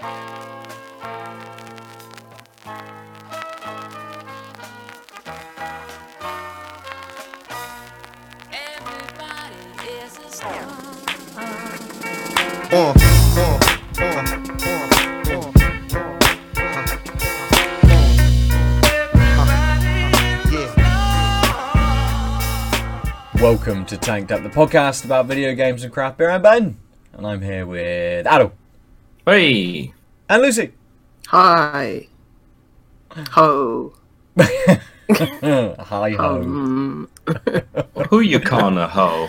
Uh, uh, uh, uh, uh. Welcome to Tanked Up, the podcast about video games and craft beer. I'm Ben, and I'm here with Aadil Hey, and Lucy. Hi. Ho. Hi ho. Um, who you calling a hoe?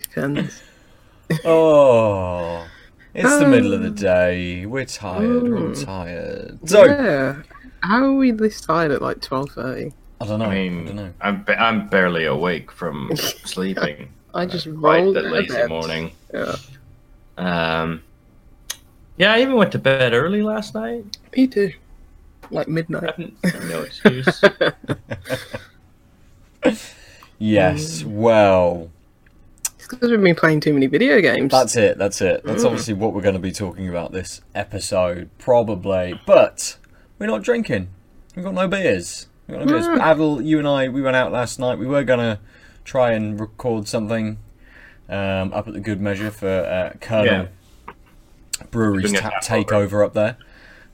depends. Oh, it's the middle of the day. We're tired. We're all tired. So yeah. How are we this tired at like twelve thirty? I don't know. I I, don't mean, know. I'm ba- I'm barely awake from sleeping. I just Quite rolled the out of lazy bed. morning. Yeah. Um, yeah, I even went to bed early last night. Me too. Like I midnight. have no excuse. Yes. Well, It's because we've been playing too many video games. that's it. That's it. That's obviously what we're going to be talking about this episode, probably. But we're not drinking. We've got no beers. We've got no beers. Aadil, you and I, we went out last night. We were going to try and record something um, up at the Good Measure for uh, Kernel Brewery's Doing a tap tap takeover up there.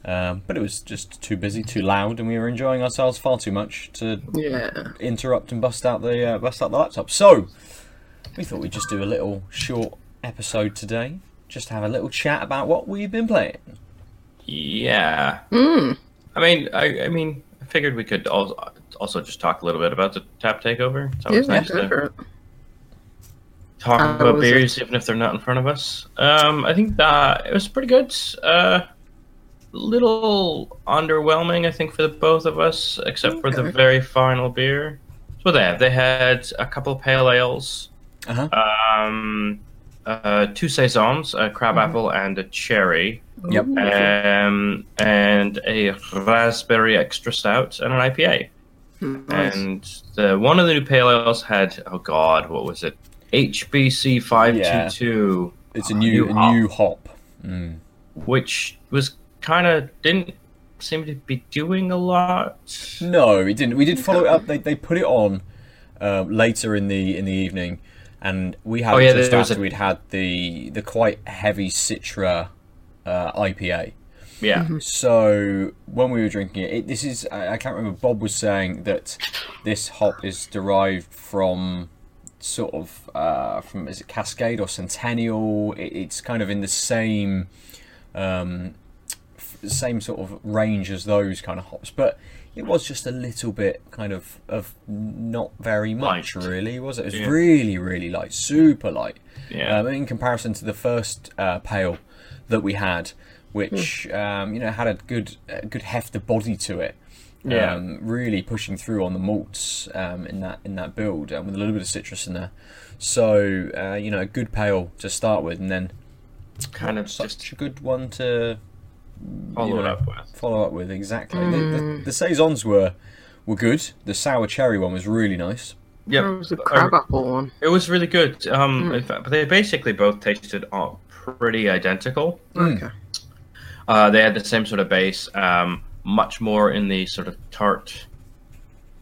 Um, but it was just too busy, too loud, and we were enjoying ourselves far too much to yeah. interrupt and bust out the uh, bust out the laptop. So we thought we'd just do a little short episode today, just have a little chat about what we've been playing. yeah. Mm. I mean, I, I mean, I figured we could also also just talk a little bit about the tap takeover. It's Yeah, nice go to for it. Talk How about beers even if they're not in front of us. Um, I think that it was pretty good. Uh, little underwhelming, I think, for the both of us, except for the very final beer. So they have they had a couple pale ales, Uh huh. um, uh, two saisons, a crab apple and a cherry, Yep. Um, and a raspberry extra stout and an IPA. Nice. And the one of the new pale ales had oh god, what was it? HBC five two two, It's a new a hop, new hop. Mm. which was kind of didn't seem to be doing a lot. No, we didn't. We did follow it up. They, they put it on uh, later in the in the evening, and we had Oh, yeah, just after a- we'd had the the quite heavy Citra uh, IPA. Yeah, So when we were drinking it, it this is I, I can't remember. Bob was saying that this hop is derived from sort of uh, from is it Cascade or Centennial? It, it's kind of in the same um, f- same sort of range as those kind of hops, but it was just a little bit kind of of not very much Light. really, was it? It was Yeah. really really light, super light yeah. um, in comparison to the first uh, pale that we had, which um, you know had a good a good heft of body to it. Yeah. Um, really pushing through on the malts um, in that in that build um, with a little bit of citrus in there. So uh, you know a good pale to start with, and then kind of such just a good one to follow you know, up with. follow up with. Exactly. The, the, the saisons were were good. The sour cherry one was really nice. Yeah, it was a crab apple one. It was really good. Um, in fact, but they basically both tasted uh, pretty identical. Mm. Okay. Uh, they had the same sort of base, um, much more in the sort of tart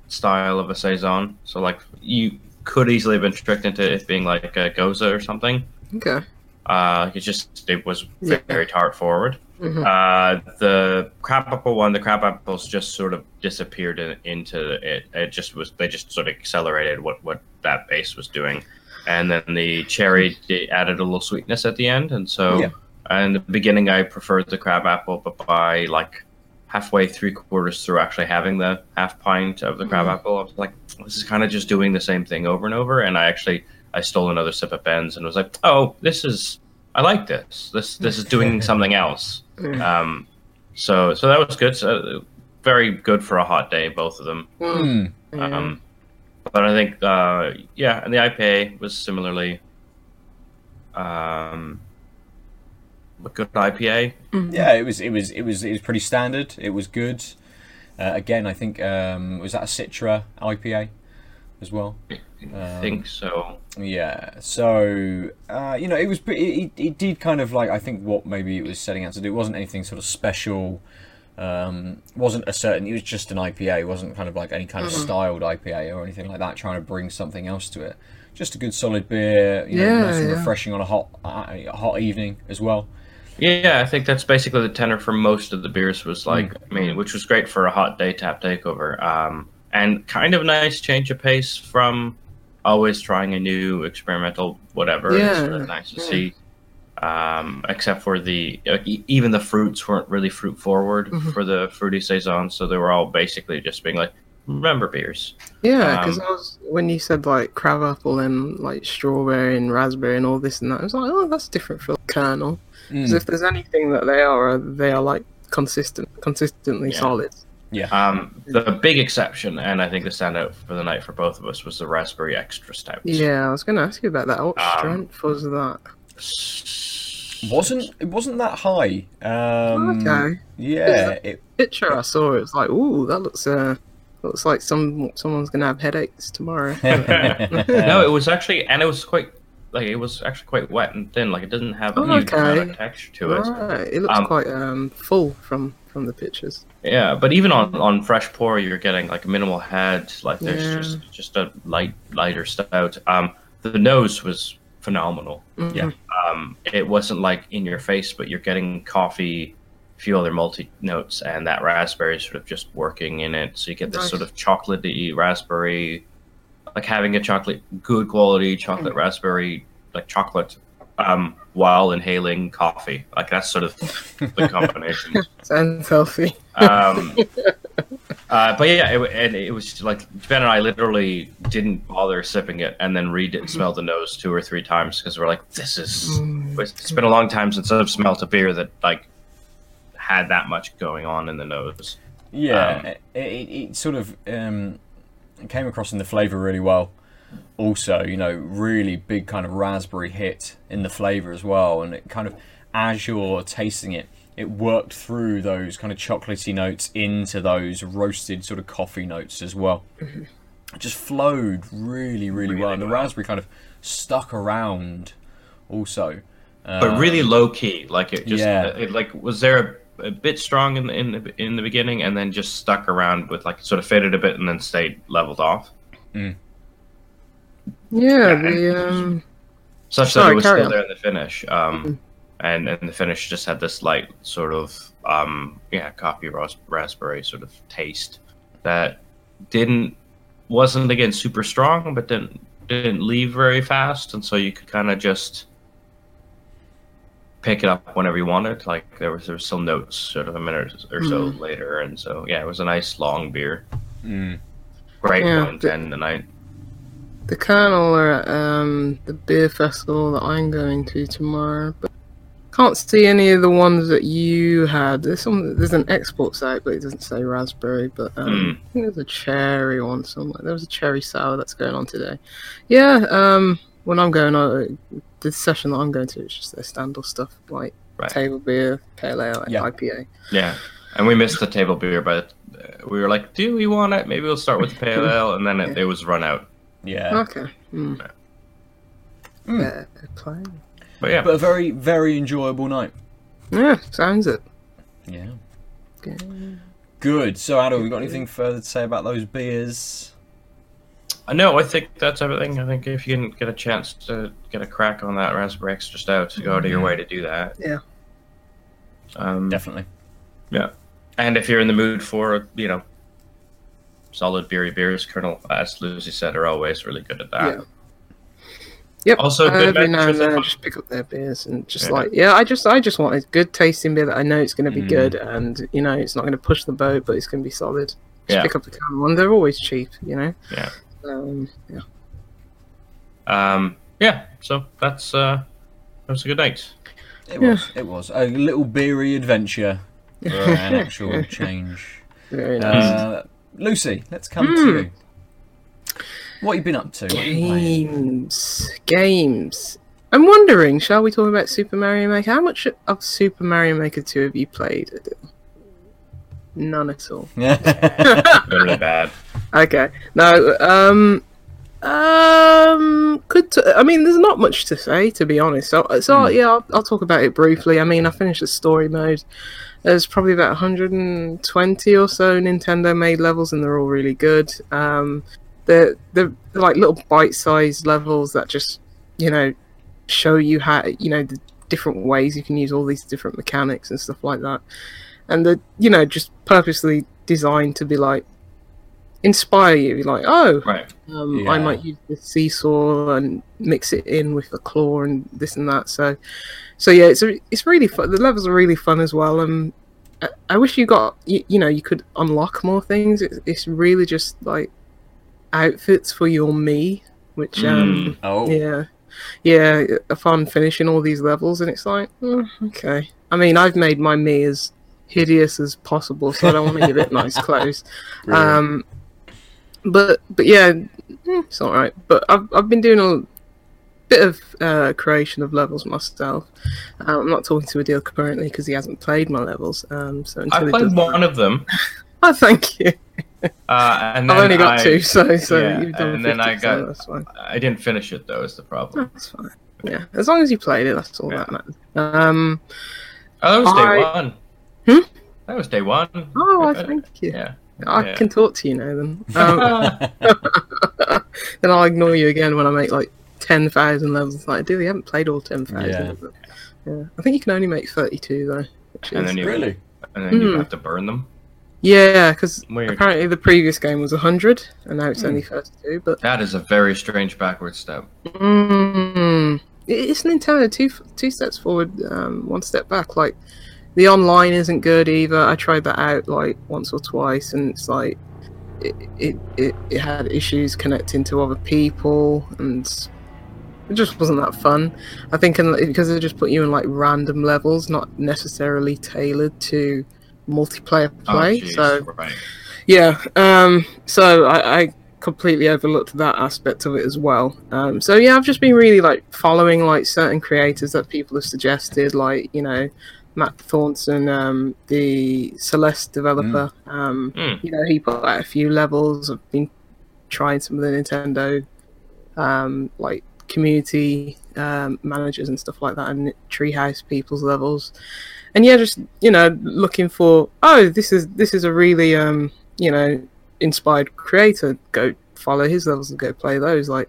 style of a saison. So like you could easily have been tricked into it being like a gose or something. Okay. Uh, it just it was Yeah. very tart forward. Mhm. Uh, the crab apple one, the crab apples just sort of disappeared in, into it. It just was they just sort of accelerated what what that base was doing, and then the cherry added a little sweetness at the end, and so. Yeah. In the beginning, I preferred the crab apple, but by like halfway, three quarters through actually having the half pint of the crab apple, I was like, this is kind of just doing the same thing over and over. And I actually I stole another sip of Ben's and was like, oh, this is I like this. This this is doing something else. Um, so so that was good. So, very good for a hot day, both of them. Mm. Um, but I think uh, yeah, and the IPA was similarly um, a good IPA. Yeah, it was it was it was it was pretty standard. It was good. Uh, again, I think um, was that a Citra IPA as well. I think so. Yeah, so uh, you know, it was pretty. It, it did kind of like I think what maybe it was setting out to do. It wasn't anything sort of special. Um, wasn't a certain. It was just an IPA. It wasn't kind of like any kind of styled IPA or anything like that. Trying to bring something else to it. Just a good solid beer. You know, Yeah, nice and yeah. refreshing on a hot uh, hot evening as well. Yeah, I think that's basically the tenor for most of the beers was like, I mean, which was great for a hot day tap takeover. Um, and kind of nice change of pace from always trying a new experimental whatever. Yeah, sort of nice to yeah. see. Um, except for the uh, e- even the fruits weren't really fruit forward Mhm. for the fruity saison, so they were all basically just being like, remember beers. Yeah, because Um, I was when you said like crab apple and like strawberry and raspberry and all this and that, I was like, oh, that's different for Kernel. Because Mm. if there's anything that they are, they are like consistent, consistently Yeah. solid. Yeah. Um, the big exception, and I think the standout for the night for both of us, was the raspberry extra stout. Yeah, I was going to ask you about that. What Um, strength was that? wasn't it wasn't that high? Um, okay. Yeah, it, Picture I saw, it was like, ooh, that looks uh, looks like some someone's gonna have headaches tomorrow. no, it was actually, and it was quite like it was actually quite wet and thin. Like it doesn't have a Oh, huge amount okay. of texture to it. right, it looks Um, quite um full from from the pictures. Yeah, but even on on fresh pour, you're getting like a minimal head. Like there's Yeah. just just a light lighter stout. Um, the nose was phenomenal. Mhm. Yeah. Um, it wasn't like in your face, but you're getting coffee, a few other multi notes, and that raspberry is sort of just working in it. So you get this Nice. sort of chocolatey raspberry, like having a chocolate, good quality chocolate raspberry, like chocolate, um, while inhaling coffee. Like that's sort of the combination. Sounds healthy. um, uh, but yeah, it, and it was just like Ben and I literally didn't bother sipping it, and then read it and smell the nose two or three times because we're like, this is. Mm. It's been a long time since I've smelt a beer that like had that much going on in the nose. Yeah, Um, it, it, it sort of um, came across in the flavour really well. Also, you know, really big kind of raspberry hit in the flavour as well, and it kind of as you're tasting it, it worked through those kind of chocolatey notes into those roasted sort of coffee notes as well. It just flowed really, really, well, and the well. raspberry kind of stuck around also. But really low key, like it just, yeah. it, like was there a, a bit strong in the, in the in the beginning, and then just stuck around with like sort of faded a bit and then stayed leveled off. Yeah, Yeah, the um, such that it was still on. there in the finish. Um, and and the finish just had this light sort of um, yeah, coffee ras- raspberry sort of taste that didn't wasn't again super strong, but didn't didn't leave very fast, and so you could kind of just pick it up whenever you wanted. Like there was there was some notes sort of a minute or so later, and so yeah, it was a nice long beer. Mm. Great Yeah, one the- ten tonight. the Kernel are at um the beer festival that I'm going to tomorrow, but can't see any of the ones that you had. There's some. There's an export site, but it doesn't say raspberry. But um, Mm. I think there's a cherry one somewhere. There was a cherry sour that's going on today. Yeah. Um. When I'm going on the session that I'm going to, it's just their standard stuff like Right. table beer, pale ale, and Yeah. IPA. Yeah, and we missed the table beer, but uh, we were like, "Do we want it? Maybe we'll start with the pale ale," and then it, it was run out. Yeah. Okay. Mm. Mm. Play. But yeah, But a very, very enjoyable night. Yeah. Sounds it. Yeah. Okay. Good. So, Adam, we got anything further to say about those beers? No, I think that's everything. I think if you can get a chance to get a crack on that raspberry extra stout, go out of your way to do that. Yeah. Um, Definitely. yeah, and if you're in the mood for you know solid beery beers, Kernel, as Lucy said, are always really good at that. Yeah. Yep. Also, uh, good every now and then I just pick up their beers and just Yeah. like yeah, I just I just want a good tasting beer that I know it's going to be Mm. good and you know it's not going to push the boat, but it's going to be solid. Just Yeah. pick up the can one. They're always cheap, you know. Yeah. Um, yeah. Um, yeah. So that's uh, that was a good night. It Yeah. was. It was a little beery adventure for an actual change. Very nice. Uh, Lucy, let's come to Hmm. you. What have you been up to? What you been playing? Games, games. I'm wondering, shall we talk about Super Mario Maker? How much of Super Mario Maker 2 have you played? None at all. Really bad. Okay. No, um Um, could t- I mean, there's not much to say to be honest. So, so Hmm. yeah, I'll, I'll talk about it briefly. I mean, I finished the story mode. There's probably about 120 or so Nintendo-made levels, and they're all really good. Um, they're they're like little bite-sized levels that just you know show you how you know the different ways you can use all these different mechanics and stuff like that, and they're you know just purposely designed to be like inspire you. Like, oh, Right. um, I might use the seesaw and mix it in with the claw and this and that. So, so yeah, it's a, it's really fun. The levels are really fun as well. Um, I, I wish you got you, you know you could unlock more things. It's, it's really just like outfits for your me, which um Oh, yeah, yeah, a fun finishing all these levels, and it's like mm, okay. I mean, I've made my me as hideous as possible, so I don't want to give it nice clothes. Really? Um, but but yeah, mm, it's all right. But I've I've been doing a bit of uh, creation of levels myself. Uh, I'm not talking to Aadil currently because he hasn't played my levels. Um, so until I played does one that- of them. Oh, thank you. Uh, and I've only got I, two, so so yeah, you've done and then I 50%, got- That's fine. I didn't finish it though. Is the problem? That's fine. Yeah, as long as you played it, that's all Yeah. that matters. Um, Oh, that was day I- one. Hmm? That was day one. oh, I thank you. Yeah. I yeah. can talk to you now then. Um, then I'll ignore you again when I make like ten thousand levels. Like, dude, you haven't played all ten thousand. Yeah. Yeah, I think you can only make thirty-two though. Which And is... then you really? and then you Hmm. have to burn them. Yeah, because apparently the previous game was hundred, and now it's Hmm. only thirty-two. But That is a very strange backward step. mm, it- it's Nintendo two two steps forward, um, one step back. Like the online isn't good either. I tried that out like once or twice, and it's like it it, it, it had issues connecting to other people, and it just wasn't that fun. I think in, because they just put you in like random levels, not necessarily tailored to multiplayer play. oh, jeez. so right. yeah, um, so I, I completely overlooked that aspect of it as well. Um, so yeah, I've just been really like following like certain creators that people have suggested, like you know Matt Thorson, um, the Celeste developer. Um, Mm. You know, he put out a few levels. I've been trying some of the Nintendo um, like community um, managers and stuff like that, and Treehouse people's levels. And yeah, just you know, looking for oh, this is this is a really um, you know inspired creator. Go follow his levels and go play those. Like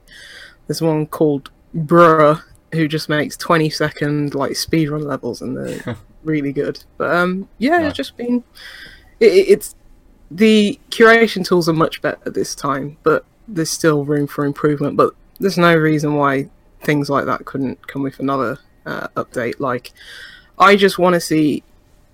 there's one called Bruh who just makes 20 second like speedrun levels and they're really good. But um, yeah, it's just been it, it- it's the curation tools are much better this time, but there's still room for improvement. But there's no reason why things like that couldn't come with another uh, update. Like, I just want to see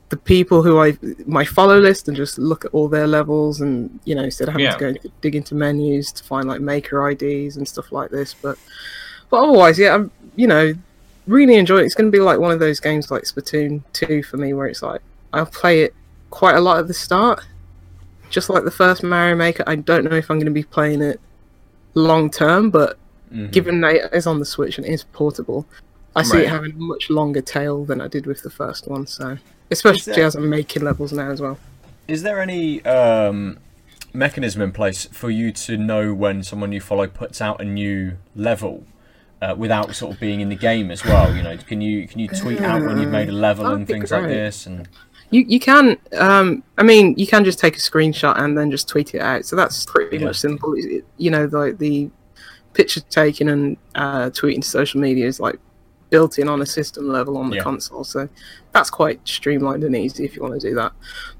the people who I my follow list and just look at all their levels and you know instead of having Yeah. to go dig into menus to find like maker IDs and stuff like this. But but otherwise, yeah, I'm you know really enjoy it. It's going to be like one of those games like Splatoon two for me, where it's like I'll play it quite a lot at the start, just like the first Mario Maker. I don't know if I'm going to be playing it long term, but Mhm. given that it is on the Switch and it is portable, I see Right. it having a much longer tail than I did with the first one. So, especially there- as I'm making levels now as well. Is there any um, mechanism in place for you to know when someone you follow puts out a new level uh, without sort of being in the game as well? You know, can you can you tweet out when you've made a level That'd and be things like this? And You you can um I mean you can just take a screenshot and then just tweet it out. So that's pretty Yeah. much simple. It- it- You know the the picture taking and uh, tweeting to social media is like built in on a system level on the Yeah. console. So that's quite streamlined and easy if you want to do that.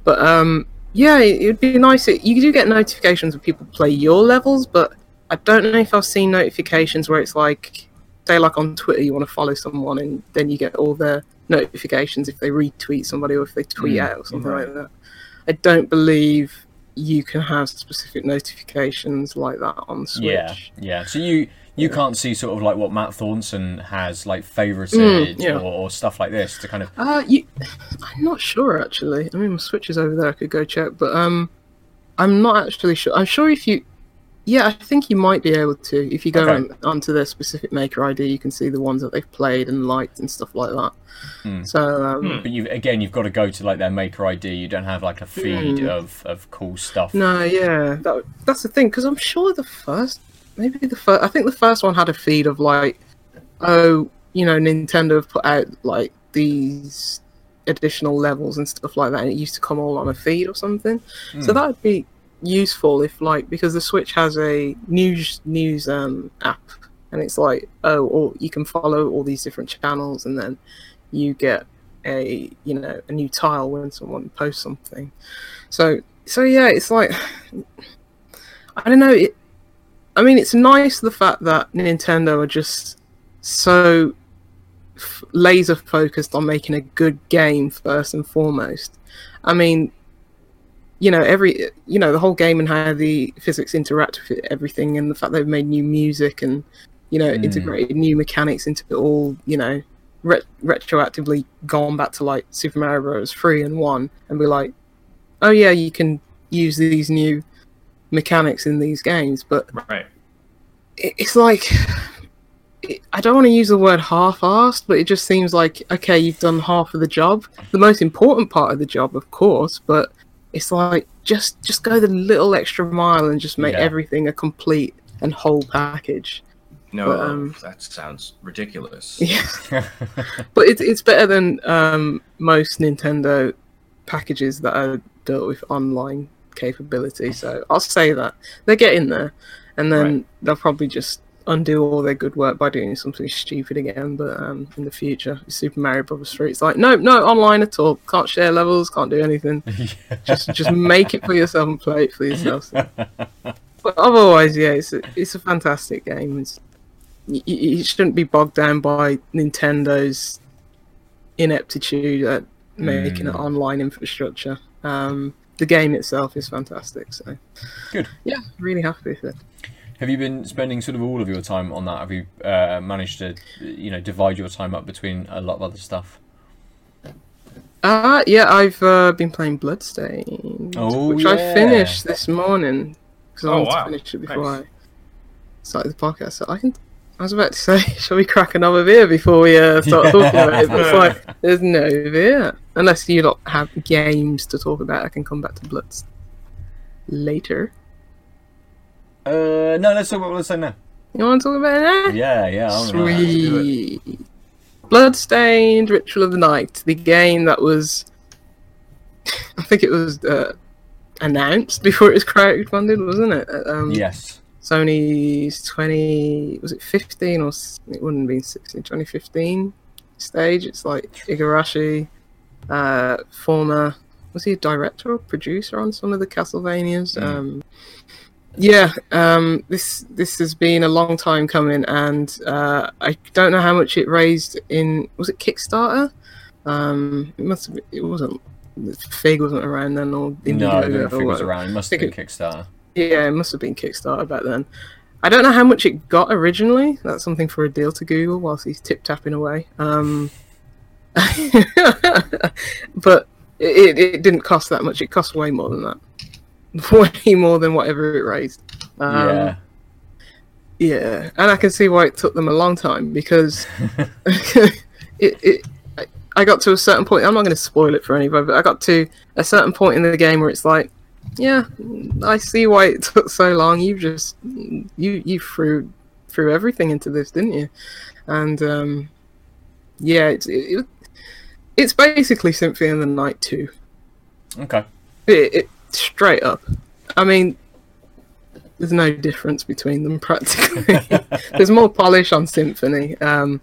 But um yeah, it- it'd be nice. It, you do get notifications when people play your levels, but I don't know if I've seen notifications where it's like, say, like on Twitter, you want to follow someone and then you get all their notifications if they retweet somebody or if they tweet Mm, out or something right. like that. I don't believe you can have specific notifications like that on Switch. yeah, yeah. So you you can't see sort of like what Matt Thorson has like favorited Mm, yeah. or, or stuff like this to kind of Uh, you, I'm not sure actually. I mean, my Switch is over there. I could go check, but um, I'm not actually sure. I'm sure if you, yeah, I think you might be able to. If you go Okay. on, onto their specific maker ID, you can see the ones that they've played and liked and stuff like that. Hmm. So um, Hmm. But you again, you've got to go to like their maker ID. You don't have like a feed Mm. of, of cool stuff. no, yeah, that, that's the thing because I'm sure the first maybe the first. I think the first one had a feed of like, oh, you know, Nintendo have put out like these additional levels and stuff like that, and it used to come all on a feed or something. So Hmm. that would be useful if like because the Switch has a news news um app, and it's like oh, or you can follow all these different channels, and then you get a you know a new tile when someone posts something. So so yeah, it's like I don't know. It, I mean, it's nice the fact that Nintendo are just so f- laser focused on making a good game first and foremost. I mean, you know, every you know the whole game and how the physics interact with everything, and the fact they've made new music and you know Mm. integrated new mechanics into it all. You know, re- retroactively gone back to like Super Mario Bros. three and one, and be like, oh yeah, you can use these new mechanics in these games, but Right. it- it's like it- I don't want to use the word half-assed, but it just seems like okay, you've done half of the job, the most important part of the job, of course, but it's like just just go the little extra mile and just make Yeah. everything a complete and whole package. No, But, um, that sounds ridiculous. Yeah, but it's it's better than um, most Nintendo packages that are dealt with online capability. So I'll say that they're getting there, and then Right. they'll probably just undo all their good work by doing something stupid again. But um, in the future, Super Mario Brothers 3, it's like no, no online at all. Can't share levels. Can't do anything. Just just make it for yourself and play it for yourself. But otherwise, yeah, it's a, it's a fantastic game. It's, you, you shouldn't be bogged down by Nintendo's ineptitude at making Mm. an online infrastructure. Um, the game itself is fantastic, so Good. Yeah, really happy with it. Have you been spending sort of all of your time on that? Have you uh, managed to, you know, divide your time up between a lot of other stuff? Uh yeah, I've uh, been playing Bloodstained, Oh, which yeah. I finished this morning because I Oh, wanted wow. to finish it before Nice. I started the podcast. So I can. I was about to say, shall we crack another beer before we uh, start talking about it? But it's like there's no beer unless you don't have games to talk about. I can come back to Bloods later. Uh, no, let's talk about say now. You want to talk about it now? Yeah, yeah. I. Sweet. Bloodstained Ritual of the Night, the game that was, I think it was uh, announced before it was crowdfunded, wasn't it? Um, Yes. Sony's 20, was it 15 or it wouldn't have been 16, 2015 stage. It's like Igarashi, uh, former, was he a director or producer on some of the Castlevanias? Mm. Um, yeah, um, this this has been a long time coming, and uh, I don't know how much it raised in. Was it Kickstarter? Um, it must have. Been, it wasn't. Fig wasn't around then, or No, Indiegogo I don't think it was around. It must have been Kickstarter. Yeah, it must have been Kickstarter back then. I don't know how much it got originally. That's something for Aadil to Google whilst he's tip tapping away. Um, but it, it didn't cost that much. It cost way more than that. Way more than whatever it raised. Um, yeah. Yeah, and I can see why it took them a long time because it, it I- got to a certain point. I'm not going to spoil it for anybody, but I got to a certain point in the game where it's like, yeah, I see why it took so long. You just you you threw threw everything into this, didn't you? And um, yeah, it's it, it's basically Symphony of the Night two. Okay. It, it straight up. I mean, there's no difference between them practically. there's more polish on Symphony. Um,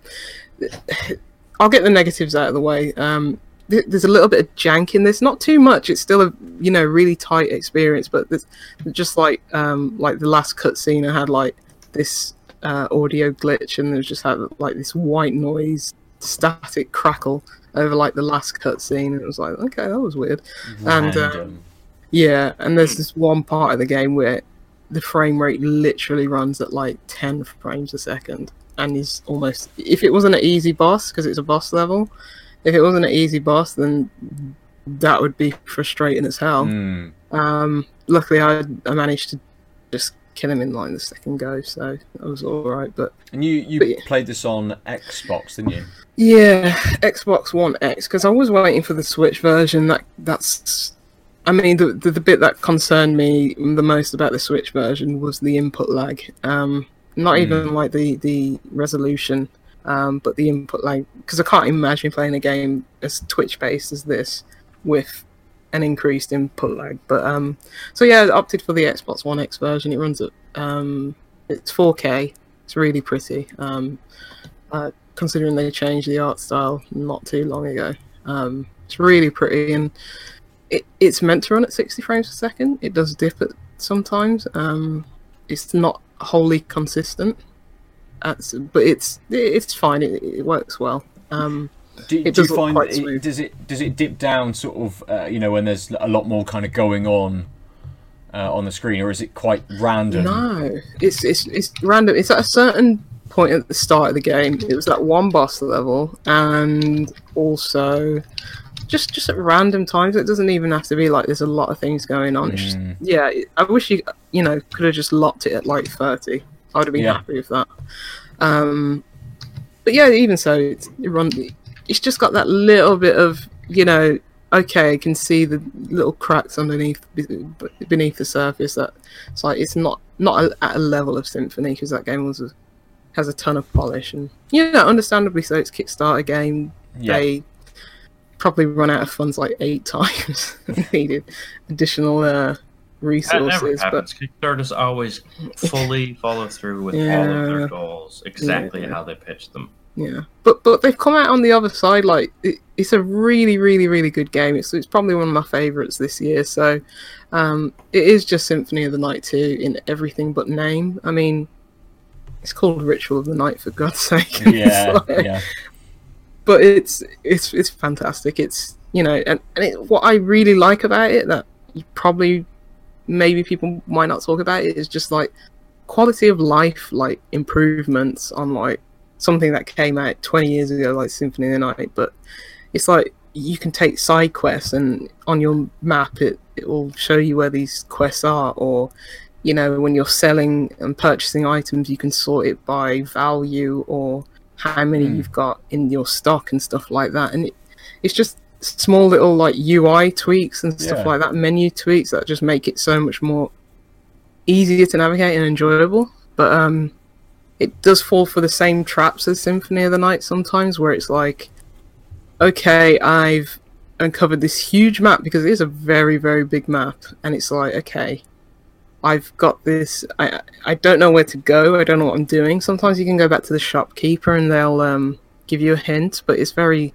I'll get the negatives out of the way. Um, th- there's a little bit of jank in this, not too much. It's still a you know really tight experience, but there's just like um, like the last cutscene, I had like this uh, audio glitch, and there's just had like this white noise, static crackle over like the last cutscene, and it was like okay, that was weird. And, uh, Random. Yeah, and there's this one part of the game where the frame rate literally runs at like 10 frames a second and is almost if it wasn't an easy boss because it's a boss level if it wasn't an easy boss then that would be frustrating as hell Hmm. um luckily I, I managed to just kill him in like the second go so that was all right but And you you yeah. played this on Xbox, didn't you? Yeah, Xbox One X because I was waiting for the Switch version. That that's, I mean, the, the the bit that concerned me the most about the Switch version was the input lag. Um, not even like the the resolution, um, but the input lag. Because I can't imagine playing a game as Twitch based as this with an increased input lag. But um, so yeah, I opted for the Xbox One X version. It runs at um, it's 4K. It's really pretty. Um, uh, considering they changed the art style not too long ago, um, it's really pretty and it, it's meant to run at 60 frames per second. It does dip at sometimes. Um, it's not wholly consistent. That's, but it's it's fine. It, it works well. Um, Do, do you find quite it, does it does it dip down sort of uh, you know when there's a lot more kind of going on uh, on the screen, or is it quite random? No, it's it's it's random. It's at a certain point at the start of the game. It was that one boss level, and also just just at random times. It doesn't even have to be like there's a lot of things going on. It's just Mm. yeah. I wish you you know could have just locked it at like thirty. I would have been Yeah. happy with that. Um, but yeah, even so, it's, it run. It's just got that little bit of you know. Okay, I can see the little cracks underneath beneath the surface. That it's like it's not not a, at a level of Symphony because that game was a, has a ton of polish and you know understandably so. It's Kickstarter game. Yeah. They probably run out of funds like eight times. Needed additional uh, That never resources, but happens. Kickstarters always fully follow through with all of their goals exactly Yeah. how they pitched them. Yeah, but but they've come out on the other side. Like it, it's a really, really, really good game. It's it's probably one of my favorites this year. So, um, it is just Symphony of the Night two in everything but name. I mean, it's called Ritual of the Night for God's sake. Yeah, like- yeah. But it's it's it's fantastic. It's you know, and, and it, what I really like about it that you probably maybe people might not talk about it is just like quality of life, like improvements on like something that came out 20 years ago, like Symphony of the Night. But it's like you can take side quests and on your map it it will show you where these quests are or you know when you're selling and purchasing items you can sort it by value or how many Hmm. you've got in your stock and stuff like that and it, it's just small little like ui tweaks and stuff Yeah. like that menu tweaks that just make it so much more easier to navigate and enjoyable but um it does fall for the same traps as symphony of the night sometimes where it's like okay i've uncovered this huge map because it is a very very big map and it's like okay I've got this. I I don't know where to go. I don't know what I'm doing. Sometimes you can go back to the shopkeeper and they'll um, give you a hint, but it's very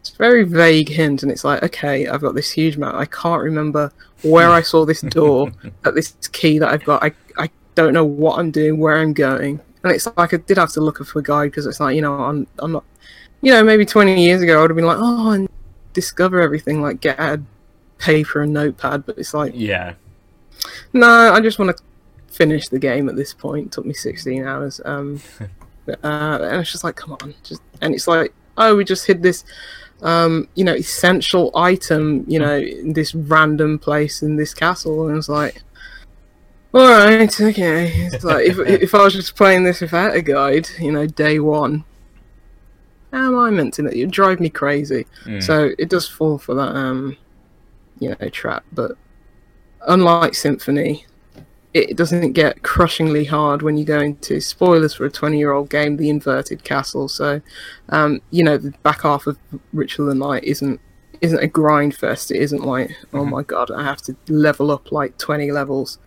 it's very vague hint, and it's like okay, I've got this huge map. I can't remember where I saw this door, at this key that I've got. I I don't know what I'm doing, where I'm going, and it's like I did have to look for a guide because it's like you know I'm I'm not, you know maybe 20 years ago I would have been like oh and discover everything like get out paper and notepad, but it's like Yeah. No, I just want to finish the game at this point. It took me 16 hours. Um, uh, and it's just like, come on. just And it's like, oh, we just hid this, um, you know, essential item, you know, in this random place in this castle. And it's like, all right, okay. It's like, if, if I was just playing this without a guide, you know, day one, how am I meant to know? Drive me crazy. Mm. So it does fall for that, um, you know, trap. But unlike Symphony, it doesn't get crushingly hard when you go into spoilers for a 20 year old game, the inverted castle. So, um, you know, the back half of Ritual of the Night isn't isn't a grind fest. It isn't like, oh my god, I have to level up like 20 levels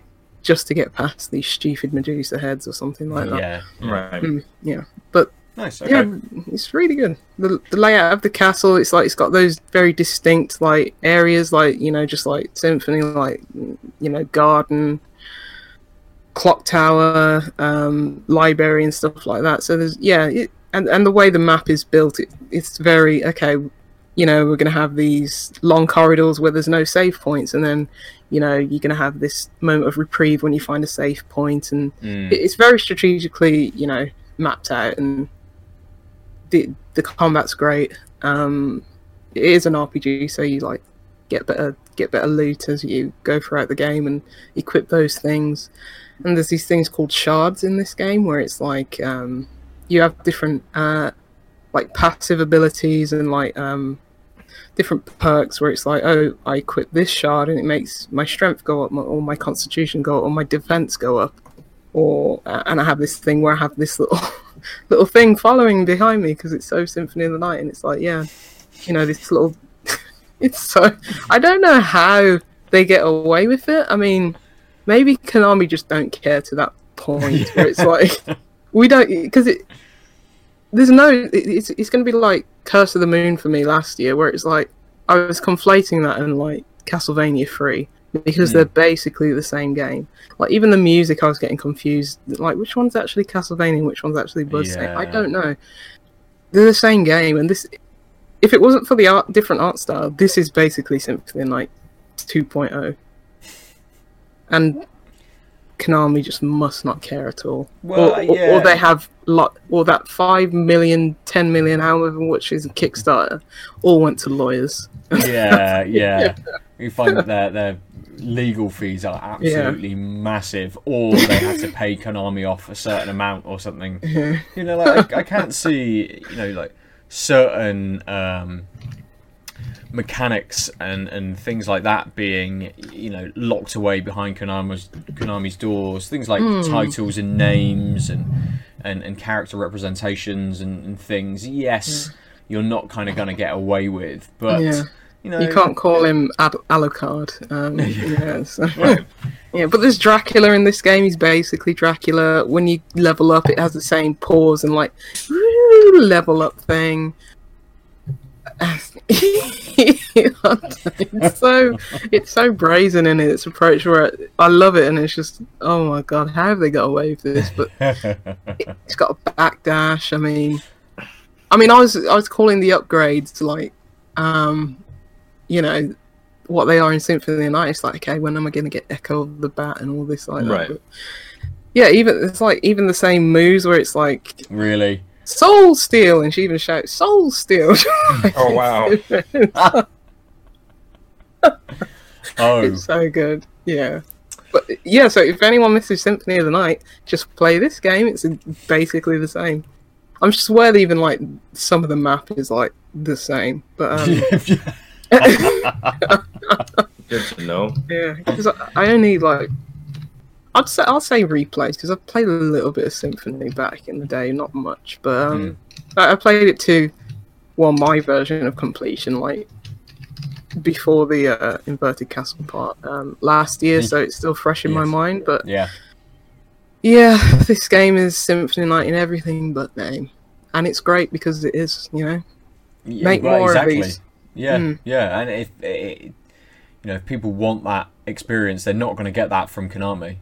just to get past these stupid Medusa heads or something like that. yeah. Right. Mm, yeah. But Nice. Okay. yeah, it's really good. The, the layout of the castle, it's like it's got those very distinct like areas, like you know, just like symphony, like you know, garden, clock tower, um, library, and stuff like that. So there's yeah, it, and and the way the map is built, it, it's very okay. You know, we're gonna have these long corridors where there's no save points, and then you know you're gonna have this moment of reprieve when you find a safe point, and Mm. it- it's very strategically, you know, mapped out, and the the combat's great. Um, it is an RPG, so you like get better get better loot as you go throughout the game and equip those things. And there's these things called shards in this game where it's like um, you have different uh, like passive abilities and like um, different perks where it's like oh I equip this shard and it makes my strength go up or my constitution go up or my defense go up or and I have this thing where I have this little little thing following behind me because it's so Symphony of the Night, and it's like, yeah, you know, this little. it's so. I don't know how they get away with it. I mean, maybe Konami just don't care to that point where it's like we don't because it. There's no. It, it's it's going to be like Curse of the Moon for me last year, where it's like I was conflating that and like Castlevania Three because Mm. they're basically the same game. Like even the music, I was getting confused. Like which one's actually Castlevania, and which one's actually Bloodstained? I don't know. They're the same game, and this. If it wasn't for the art, different art style, this is basically Symphony Night 2.0. And Konami just must not care at all. Well, or, or- yeah. or they have lot, or that 5 million, 10 million, however much is Kickstarter, all went to lawyers. yeah, yeah. You find that their their legal fees are absolutely massive, or they have to pay Konami off a certain amount or something. You know, like I, I can't see, you know, like certain um, mechanics and and things like that being, you know, locked away behind Konami's Konami's doors. Things like titles and names and and, and character representations and, and things. Yes, you're not kind of going to get away with, but. Yeah. You know, You can't call him Ad- Alucard. Um, yeah, so- yeah, but there's Dracula in this game. He's basically Dracula. When you level up, it has the same pause and like level up thing. It's so it's so brazen in its approach where I love it and it's just oh my god how have they got away with this but it's got a backdash I mean I mean I was I was calling the upgrades like um you know what they are in Symphony the Night it's like okay when am I going to get Echo of the Bat and all this like that Right. But, yeah even it's like even the same moves where it's like really. Soul Steal, and she even shouts Soul Steal. Oh wow! Oh, it's so good. Yeah. But yeah, so if anyone misses Symphony of the Night, just play this game. It's basically the same. I'm just aware that even like some of the map is like the same, but um, Good to know. yeah, because I, I only like I'd say I'll say replays because I've played a little bit of Symphony back in the day, not much, but um, I, I played it to well my version of completion like before the uh, inverted castle part um, last year, so it's still fresh in my mind. But yeah. yeah, this game is Symphony Night in everything but name, and it's great because it is, you know. Yeah, Make well, more of these. Yeah, Mm. yeah, and if it, you know if people want that experience, they're not going to get that from Konami.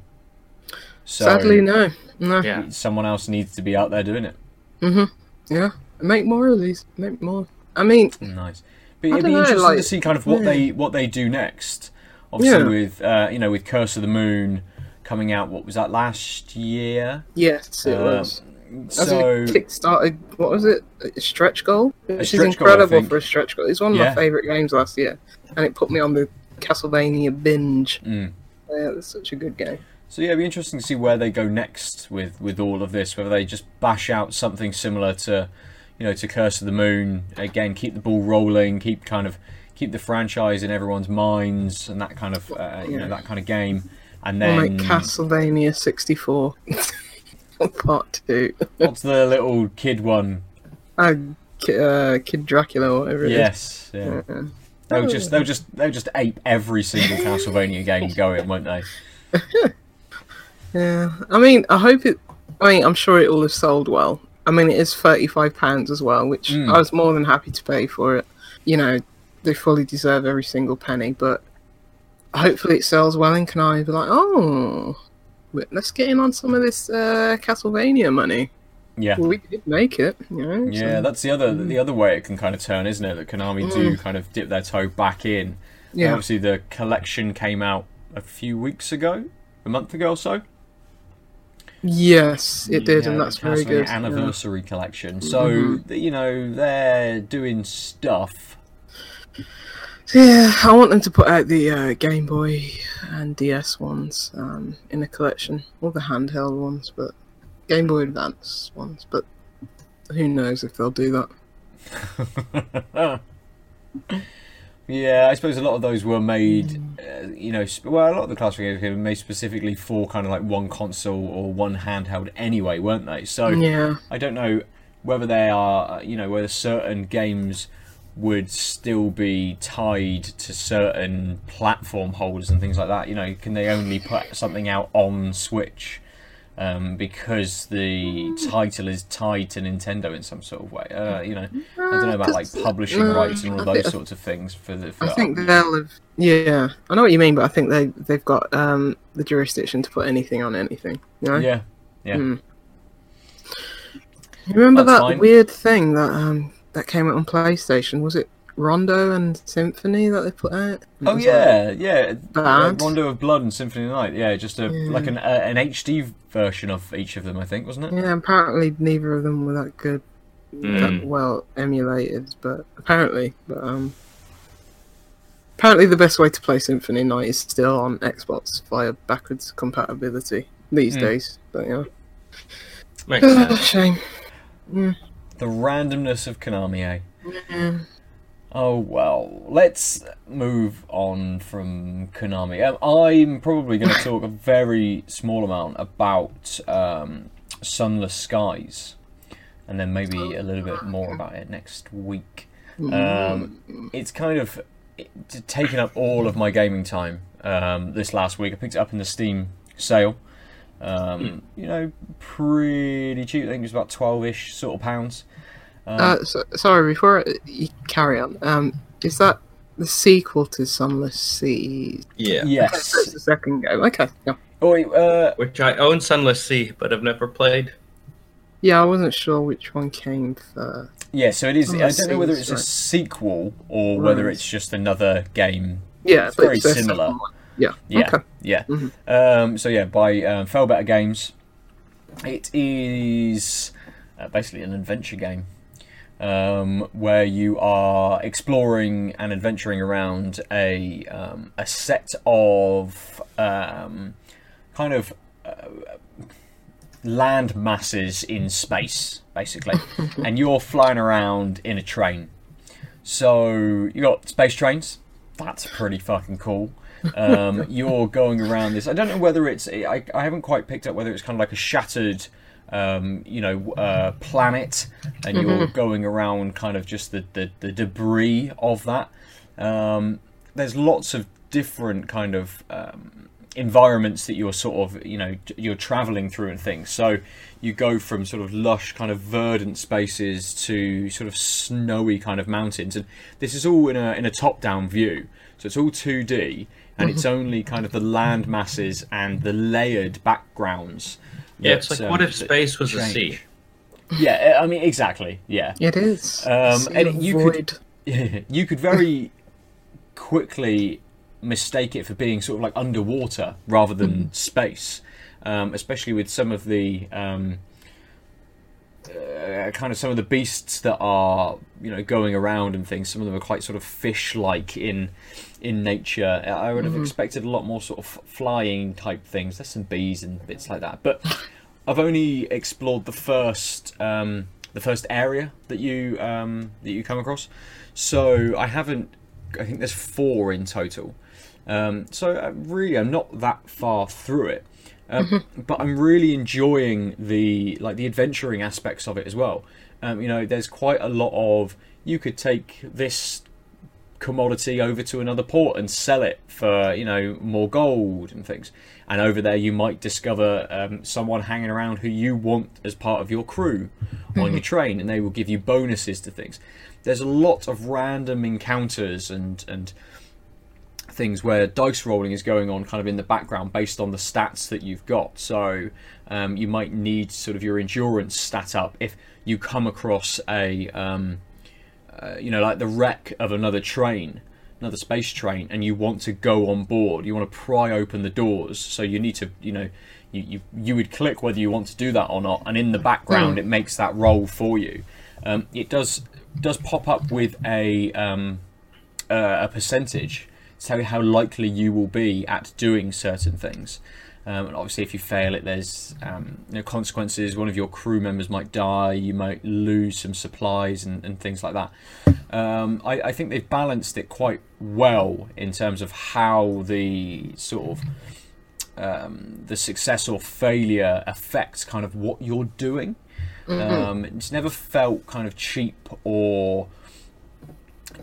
So Sadly, no, no. Yeah. someone else needs to be out there doing it. Mhm. Yeah, make more of these. Make more. I mean, Nice, but I it'd be know, interesting to see kind of what yeah. they what they do next. Obviously, Yeah. with uh, you know with Curse of the Moon coming out, what was that last year? yes, it Uh, was. As So a Kickstarter, what was it? A stretch goal, which is stretch goal, incredible think. for a stretch goal. It's one of Yeah. my favorite games last year, and it put me on the Castlevania binge. Mm. Yeah, it's such a good game. So yeah, it'd be interesting to see where they go next with with all of this. Whether they just bash out something similar to, you know, to Curse of the Moon again, keep the ball rolling, keep kind of keep the franchise in everyone's minds, and that kind of uh, you know that kind of game. And Or then like Castlevania 64, part two. what's the little kid one? Uh, uh, Kid Dracula, or whatever it is. Yes, yeah. Yeah. They'll just they'll just they'll just ape every single Castlevania game going, won't they? Yeah, I mean, I hope it. I mean, I'm sure it will have sold well. I mean, it is thirty-five pounds as well, which Mm. I was more than happy to pay for it. You know, they fully deserve every single penny, but hopefully it sells well and Konami be like, oh, let's get in on some of this uh, Castlevania money. Yeah. Well, we did make it, you know. Yeah, so- that's the other the other way it can kind of turn, isn't it? That Konami do kind of dip their toe back in. yeah. Obviously, the collection came out a few weeks ago, a month ago or so. Yes, it did, Yeah, and that's very Castlevania good. yeah. Anniversary collection. So Mhm. you know they're doing stuff. Yeah, I want them to put out the uh, Game Boy and DS ones um, in a collection, all the handheld ones, but Game Boy Advance ones. But who knows if they'll do that? yeah, I suppose a lot of those were made, Mm. uh, you know, sp- well, a lot of the classic games were made specifically for kind of like one console or one handheld anyway, weren't they? So Yeah. I don't know whether they are, uh, you know, whether certain games would still be tied to certain platform holders and things like that. You know, can they only put something out on Switch um, because the title is tied to Nintendo in some sort of way? Uh, you know, I don't know about like publishing uh, rights and all those sorts of things for the. For I think they'll have. Yeah, I know what you mean, but I think they they've got um, the jurisdiction to put anything on anything. You know? yeah, yeah. Mm. You remember That's that fine. weird thing that um that came out on PlayStation? Was it Rondo and Symphony that they put out? Oh was yeah, yeah. Uh, Bad. Rondo of Blood and Symphony of Night. Yeah, just a Yeah. like an uh, an HD version of each of them, I think, wasn't it? Yeah, apparently neither of them were that good, Mm. that well emulated, but apparently, but um. Apparently, the best way to play Symphony Night is still on Xbox via backwards compatibility these Hmm. days. But yeah, Makes sense. shame. The randomness of Konami, eh? Yeah. Oh well, let's move on from Konami. Um, I'm probably going to talk a very small amount about um, Sunless Skies, and then maybe a little bit more about it next week. Um, it's kind of taken up all of my gaming time um, this last week. I picked it up in the Steam sale. Um, You know, pretty cheap. I think it was about twelve-ish sort of pounds. Um, Uh, so, sorry, before you carry on, um, is that the sequel to Sunless Sea? Yeah. yes. So it's the second game. Okay, yeah. Oh, wait, uh, Which I own Sunless Sea, but I've never played. Yeah, I wasn't sure which one came first. yeah. So it is. I don't know whether it's it's a sequel or whether it's just another game. Yeah, It's very the similar. Yeah. Yeah, Okay. yeah. Mhm. Um, so yeah, by um, Failbetter Games, it is uh, basically an adventure game um, where you are exploring and adventuring around a um, a set of um, kind of uh, land masses in space, basically, and you're flying around in a train. So you got space trains. That's pretty fucking cool. Um, you're going around this. I don't know whether it's. I, I haven't quite picked up whether it's kind of like a shattered, um, you know, uh, planet, and you're going around kind of just the, the, the debris of that. Um, there's lots of different kind of um, environments that you're sort of you know you're traveling through and things. So you go from sort of lush kind of verdant spaces to sort of snowy kind of mountains. And this is all in a in a top down view. So it's all 2D and it's only kind of the land masses and the layered backgrounds Yeah, it's like um, what if space was a sea? yeah I mean exactly yeah It is. Um, and of you could- you could very quickly mistake it for being sort of like underwater rather than space, um, especially with some of the um, uh, kind of some of the beasts that are you know going around and things. Some of them are quite sort of fish-like in in nature. I would have expected a lot more sort of flying type things. There's some bees and bits like that, but I've only explored the first um, the first area that you um, that you come across. So I haven't. I think there's four in total. Um, so uh, really, I'm not that far through it. Um, but I'm really enjoying the like the adventuring aspects of it as well. Um, you know, there's quite a lot of you could take this commodity over to another port and sell it for you know more gold and things. And over there, you might discover um, someone hanging around who you want as part of your crew on your train, and they will give you bonuses to things. There's a lot of random encounters and and things where dice rolling is going on kind of in the background based on the stats that you've got. So um, you might need sort of your endurance stat up if you come across a um, uh, you know like the wreck of another train another space train and you want to go on board. You want to pry open the doors. So you need to you know you, you, you would click whether you want to do that or not and in the background it makes that roll for you. Um, it does does pop up with a um, uh, a percentage to tell you how likely you will be at doing certain things Um, and obviously, if you fail it, there's um, you know, consequences. One of your crew members might die. You might lose some supplies and, and things like that. Um, I, I think they've balanced it quite well in terms of how the sort of um, the success or failure affects kind of what you're doing. Um, it's never felt kind of cheap or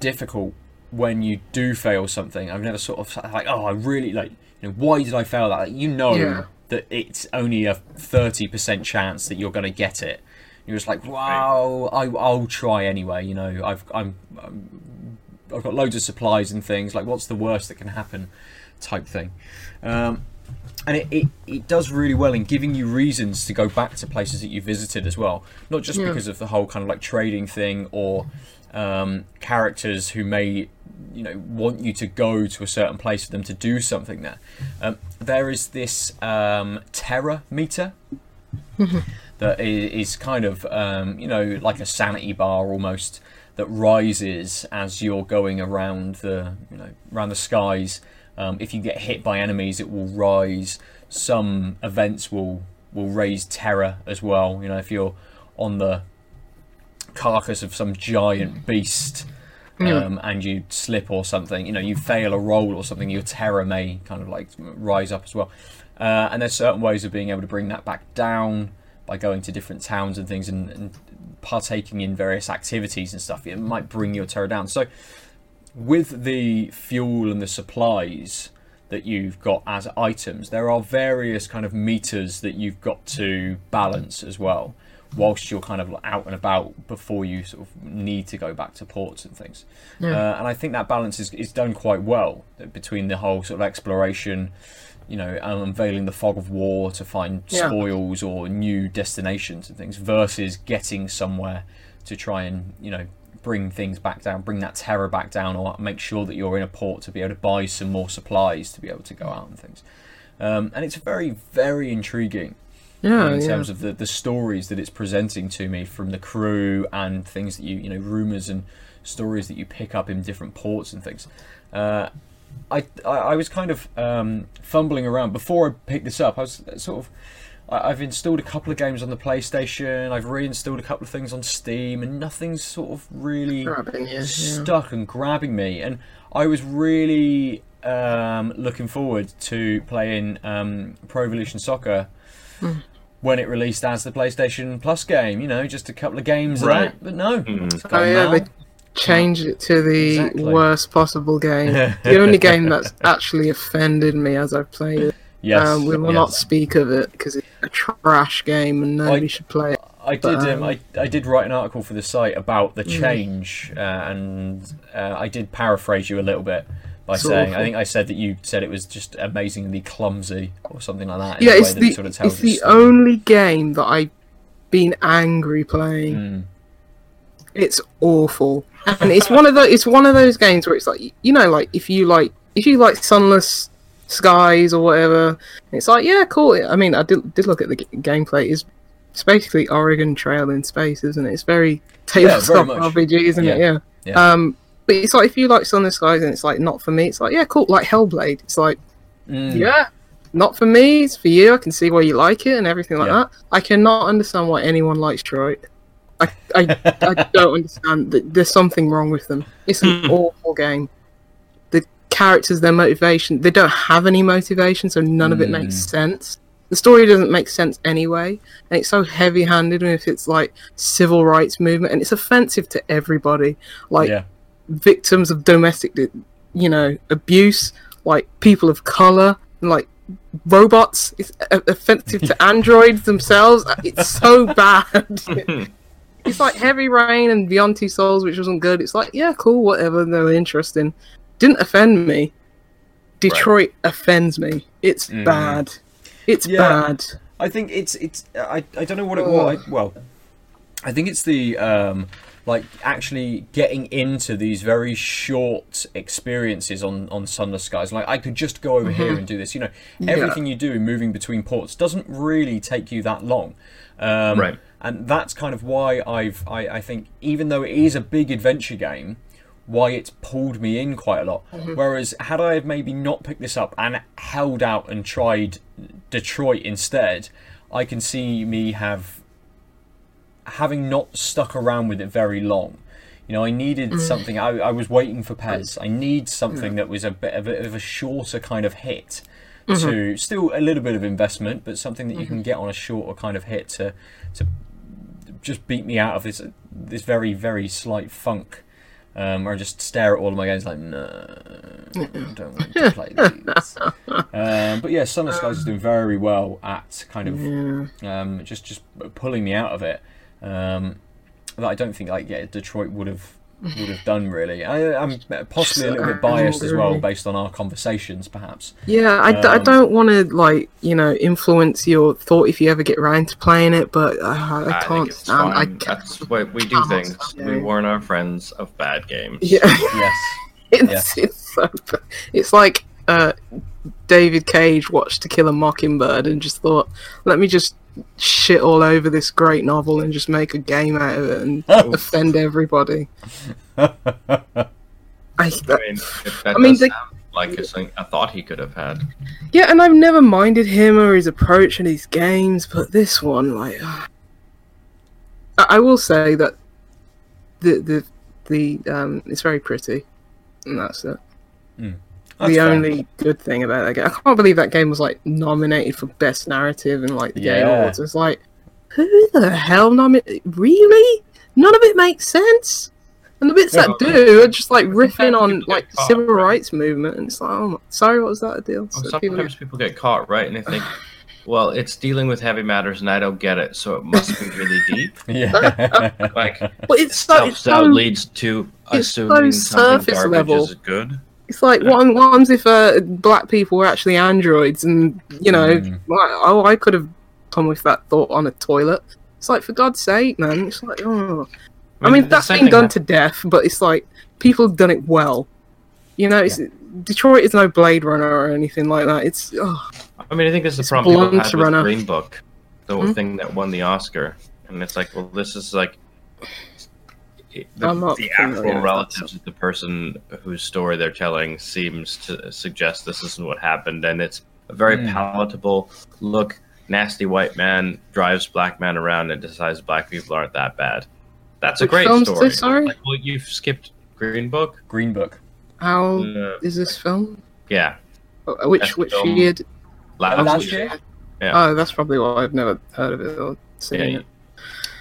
difficult when you do fail something. I've never sort of like, oh, I really like, you know, why did I fail that? Like, you know Yeah. that it's only a thirty percent chance that you're going to get it. You're just like, wow, I, I'll try anyway. You know, I've I'm, I'm I've got loads of supplies and things. Like, what's the worst that can happen? Type thing. Um, and it, it, it does really well in giving you reasons to go back to places that you visited as well. Not just Yeah. because of the whole kind of like trading thing or um, characters who may you know want you to go to a certain place for them to do something there. Um, there is this um, terror meter that is, kind of um, you know like a sanity bar almost that rises as you're going around the you know around the skies. Um, if you get hit by enemies, it will rise. Some events will will raise terror as well. You know, if you're on the carcass of some giant beast um, and you slip or something, you know, you fail a roll or something, your terror may kind of like rise up as well. Uh, and there's certain ways of being able to bring that back down by going to different towns and things and, and partaking in various activities and stuff. It might bring your terror down. So, with the fuel and the supplies that you've got as items, there are various kind of meters that you've got to balance as well, whilst you're kind of out and about before you sort of need to go back to ports and things. Uh, and I think that balance is, is done quite well between the whole sort of exploration, you know, and unveiling the fog of war to find Yeah. spoils or new destinations and things, versus getting somewhere to try and you know bring things back down, bring that terror back down, or make sure that you're in a port to be able to buy some more supplies to be able to go out and things. Um, and it's very, very intriguing Yeah, in yeah. terms of the, the stories that it's presenting to me from the crew and things that you you know rumors and stories that you pick up in different ports and things. Uh, I, I I was kind of um, fumbling around before I picked this up. I was sort of I- I've installed a couple of games on the PlayStation. I've reinstalled a couple of things on Steam, and nothing's sort of really you, yeah. stuck and grabbing me. And I was really um, looking forward to playing um, Pro Evolution Soccer Hmm. when it released as the PlayStation Plus game. You know, just a couple of games Right. that. But no, it's Oh yeah, now. they changed it to the Exactly. worst possible game. the only game that's actually offended me as I've played it. yes, um, we will yes. not speak of it because it's a trash game and nobody I- should play it. I did. But, Um, um, I, I did write an article for the site about the Mm. change, uh, and uh, I did paraphrase you a little bit by It's saying I think I said that you said it was just amazingly clumsy or something like that. Yeah, the it's the it sort of it's the story. only game that I've been angry playing. Mm. It's awful, and it's one of the it's one of those games where it's like you know like if you like if you like sunless skies or whatever, it's like yeah cool. I mean I did did look at the g- gameplay. It's it's basically Oregon Trail in space, isn't it? It's very tabletop much. RPG, isn't it? Yeah. Yeah. Yeah. Um, but it's like if you like sunless skies and it's like not for me. It's like yeah cool like Hellblade. It's like Mm. yeah. Not for me, it's for you. I can see why you like it and everything like Yeah. that. I cannot understand why anyone likes Detroit. I, I, I don't understand. that There's something wrong with them. It's an awful game. The characters, their motivation, they don't have any motivation, so none of it makes Mm. sense. The story doesn't make sense anyway, and it's so heavy-handed And if its like civil rights movement, and it's offensive to everybody. Like yeah. Victims of domestic, you know, abuse, like people of color, like robots. It's offensive to androids themselves. It's so bad. it's like Heavy Rain and Beyond Two Souls, which wasn't good. It's like, yeah, cool, whatever. They were interesting. Didn't offend me. Detroit offends me. It's Mm. bad. It's Yeah. bad. I think it's it's I, I don't know what it was. I, well, I think it's the um like actually getting into these very short experiences on on sunless skies. Like I could just go over here and do this. You know, everything you do moving between ports doesn't really take you that long. Um, Right. And that's kind of why I've I, I think even though it is a big adventure game, why it's pulled me in quite a lot. Whereas had I have maybe not picked this up and held out and tried Detroit instead, I can see me have having not stuck around with it very long. You know, I needed something. I, I was waiting for PES. I need something that was a bit of a, of a shorter kind of hit. To still a little bit of investment, but something that you can get on a shorter kind of hit to to just beat me out of this this very very slight funk. Um, or just stare at all of my games like, no, I don't want to play these. um, but yeah, Sunless Skies is doing very well at kind of Yeah. um, just just pulling me out of it. Um, that I don't think like yeah Detroit would have would have done really. I, I'm possibly a little bit biased as well angry. based on our conversations, perhaps. Yeah, I, Um, don't want to like you know influence your thought if you ever get around to playing it, but uh, I, I can't think stand. I can't. That's why we do things. stand We warn our friends of bad games. Yeah, Yes. it's it's so, it's like uh, David Cage watched To Kill a Mockingbird and just thought, let me just shit all over this great novel and just make a game out of it and offend everybody. I, I mean, if that I mean, the- like a, thing- a thought he could have had. Yeah, and I've never minded him or his approach in his games, but this one, like, I, I will say that the the the um, it's very pretty, and that's it. That's the fair. only good thing about that game, I can't believe that game was like nominated for best narrative and like the Game Awards. It's like, who the hell nominated? Really? None of it makes sense. And the bits that do are just like riffing on like caught, civil right? rights movement, and it's like, oh, my, sorry, what was that a deal? Well, So people sometimes people get caught, right? And they think, well, it's dealing with heavy matters and I don't get it, so it must be really deep. Yeah. Like, But it's so, self it's so leads to it's so assuming something surface garbage level. is good. It's like what what happens if uh, black people were actually androids and you know Mm. like, oh I could have come with that thought on a toilet. It's like for God's sake, man. It's like oh I mean the that's same been done hap- to death, but it's like people have done it well. You know, it's Detroit is no Blade Runner or anything like that. It's oh, I mean, I think this is the problem people had with Runner. Green Book, the Hmm? thing that won the Oscar, and it's like, well, this is like the, I'm not the actual relatives of the person whose story they're telling seems to suggest this isn't what happened, and it's a very Hmm. palatable look. Nasty white man drives black man around and decides black people aren't that bad. That's a great film's story. this, sorry? Like, well, you've skipped Green Book. Green Book. how Uh, is this film? yeah, Uh, Which Best which film. year? did- last, Last year. year? Yeah. Oh, that's probably why I've never heard of it or seen Yeah, it.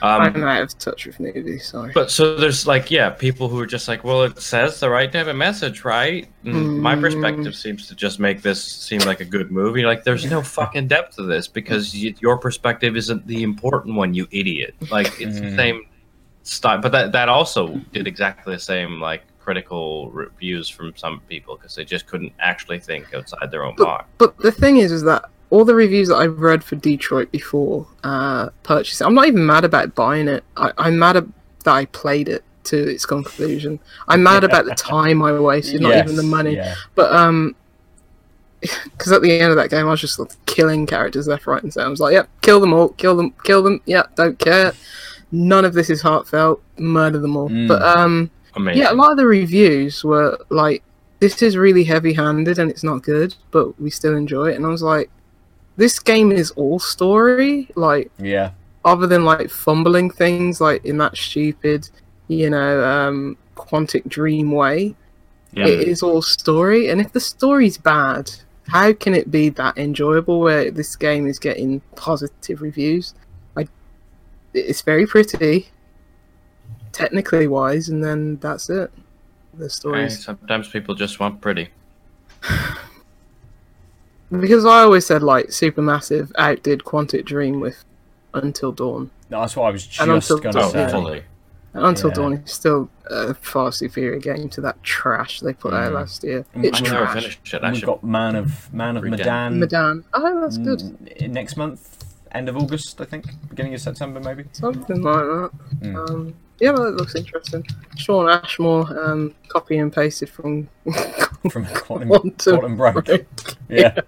Um, I'm out of touch with movies. Sorry. But so there's like yeah, people who are just like, well, it says the right type of message, right? And My Mm. perspective seems to just make this seem like a good movie. Like there's no fucking depth to this because y- your perspective isn't the important one, you idiot. Like it's the Mm. same style, but that that also did exactly the same like critical reviews from some people because they just couldn't actually think outside their own box. But the thing is, is that all the reviews that I've read for Detroit before uh, purchasing, I'm not even mad about buying it. I, I'm mad at, that I played it to its conclusion. I'm mad about the time I wasted, not Yes, even the money. Yeah. But um, because at the end of that game, I was just like, killing characters left, right, and center. I was like, "Yep, kill them all, kill them, kill them. Yeah, don't care. None of this is heartfelt. Murder them all." Mm. But um. Amazing. Yeah, a lot of the reviews were like, "This is really heavy-handed and it's not good, but we still enjoy it." And I was like, "This game is all story, like Yeah. other than like fumbling things like in that stupid, you know, um, Quantic Dream way. Yeah. It is all story, and if the story's bad, how can it be that enjoyable? Where this game is getting positive reviews, I, it's very pretty, technically wise, and then that's it. The Hey, story's sometimes people just want pretty. Because I always said like Supermassive outdid Quantic Dream with Until Dawn. No, That's what I was just Until going to Dawn. Oh, say. fully. And Until Yeah. Dawn is still a far superior game to that trash they put out Mm. last year. Mm, It's I never trash. finished it. And we've got Man of Man of Read Medan. Medan. Oh, that's good. mm, Next month, end of August, I think, beginning of September, maybe. Something like that. Mm. Um, yeah, well, it looks interesting. Shawn Ashmore um, copy and pasted from From Quantum, Quantum Quantum Break. Break. Yeah,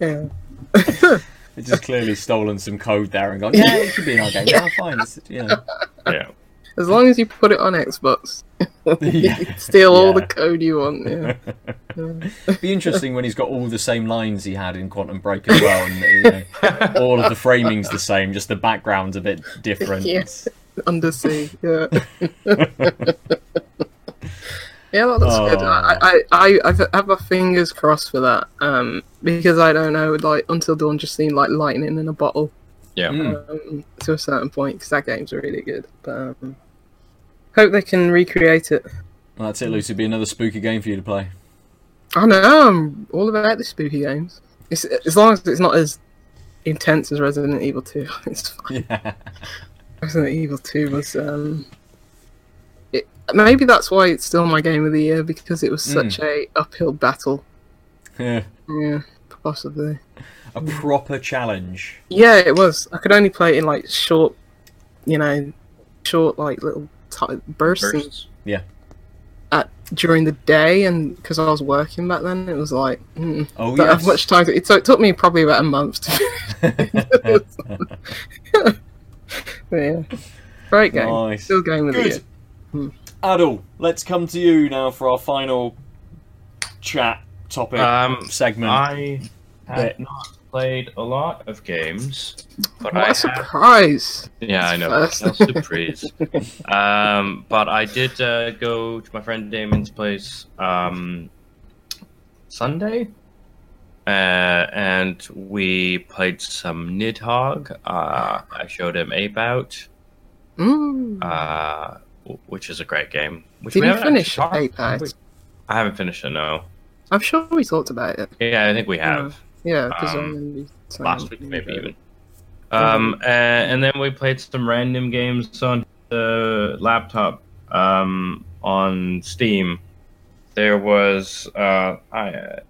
Yeah. it's just clearly stolen some code there and gone. Yeah, it could be in our game. Yeah, fine. It's, you know. yeah. as long as you put it on Xbox, you can steal all the code you want. Yeah. It'd be interesting when he's got all the same lines he had in Quantum Break as well, and you know, all of the framing's the same, just the background's a bit different. Yes. Undersea. Yeah. Yeah, well, that's good. Oh. I, I, I, I've my fingers crossed for that. Um, because I don't know, like Until Dawn just seemed like lightning in a bottle. Yeah. Mm. um, to a certain point because that game's really good. But um, hope they can recreate it. Well, that's it, Lucy. Be another spooky game for you to play. I know I'm all about the spooky games. It's, as long as it's not as intense as Resident Evil 2, it's fine. Yeah. Resident Evil 2 was um, it, maybe that's why it's still my game of the year because it was such a uphill battle. Yeah. Yeah, possibly. A proper challenge. Yeah, it was. I could only play it in like short, you know, short like little t- bursts. and- Bursts. at during the day, and because I was working back then, it was like mm, Oh, don't have much time. To, it, so it took me probably about a month. To, but yeah, great game. Nice. Still game of the year. Good. Aadil, let's come to you now for our final chat topic Um, segment. I have Bit. not played a lot of games, but What I a have surprise! Yeah, I know. First. Quelle surprise. um, but I did uh, go to my friend Damon's place um, Sunday, uh, and we played some Nidhogg. Uh, I showed him Ape Out, Mm. uh, w- which is a great game. Which Did we you finish actually Ape we- I haven't finished it. No. I'm sure we talked about it. Yeah, I think we have. Yeah, because Um, last week maybe even. Um, and then we played some random games on the laptop um, on Steam. There was uh, I, uh,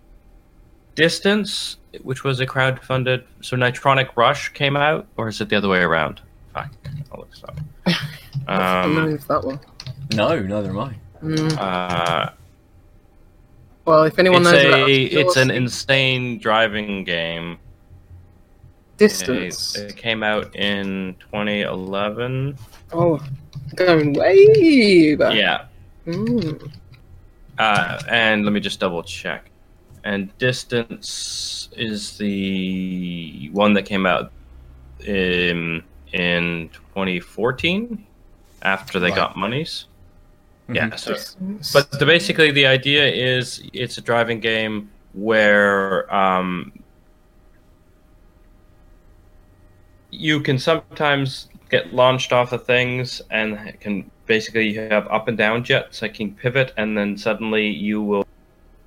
Distance, which was a crowd-funded. So Nitronic Rush came out, or is it the other way around? Fuck, I'll look this up. I don't know Um, if that one. no, neither am I. Mm. uh, Well, if anyone it's knows a about it's an insane driving game. It, distance. it came out in 2011. Oh, going way back. Yeah, Mm. Uh, and let me just double check. And Distance is the one that came out in in 2014 after they Right. got monies. Yeah, Mhm. so but the, basically the idea is it's a driving game where um, you can sometimes get launched off of things and it can basically you have up and down jets that can pivot and then suddenly you will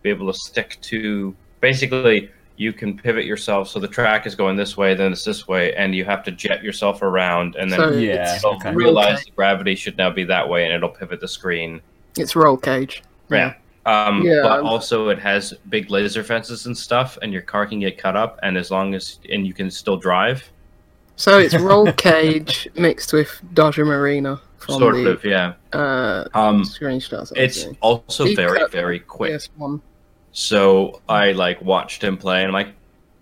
be able to stick to basically you can pivot yourself so the track is going this way then it's this way and you have to jet yourself around and then So Yeah, you'll okay. realize the gravity should now be that way and it'll pivot the screen it's roll cage. yeah. Um, Yeah, but I'm- also it has big laser fences and stuff, and your car can get cut up, and as long as and you can still drive, So it's roll cage mixed with Dodger Marina from sort the of, yeah. uh, Um, screenshots. I it's also very very quick. PS1. So I like watched him play, and I'm like,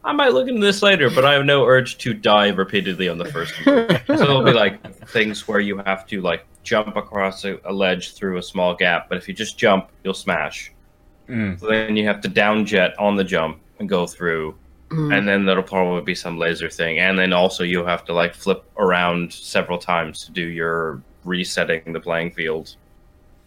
I might look into this later, but I have no urge to die repeatedly on the first. so it'll be like things where you have to like jump across a, a ledge through a small gap, but if you just jump, you'll smash. Mm. So then you have to down jet on the jump and go through. Mm. and then there'll probably be some laser thing and then also you'll have to like flip around several times to do your resetting the playing field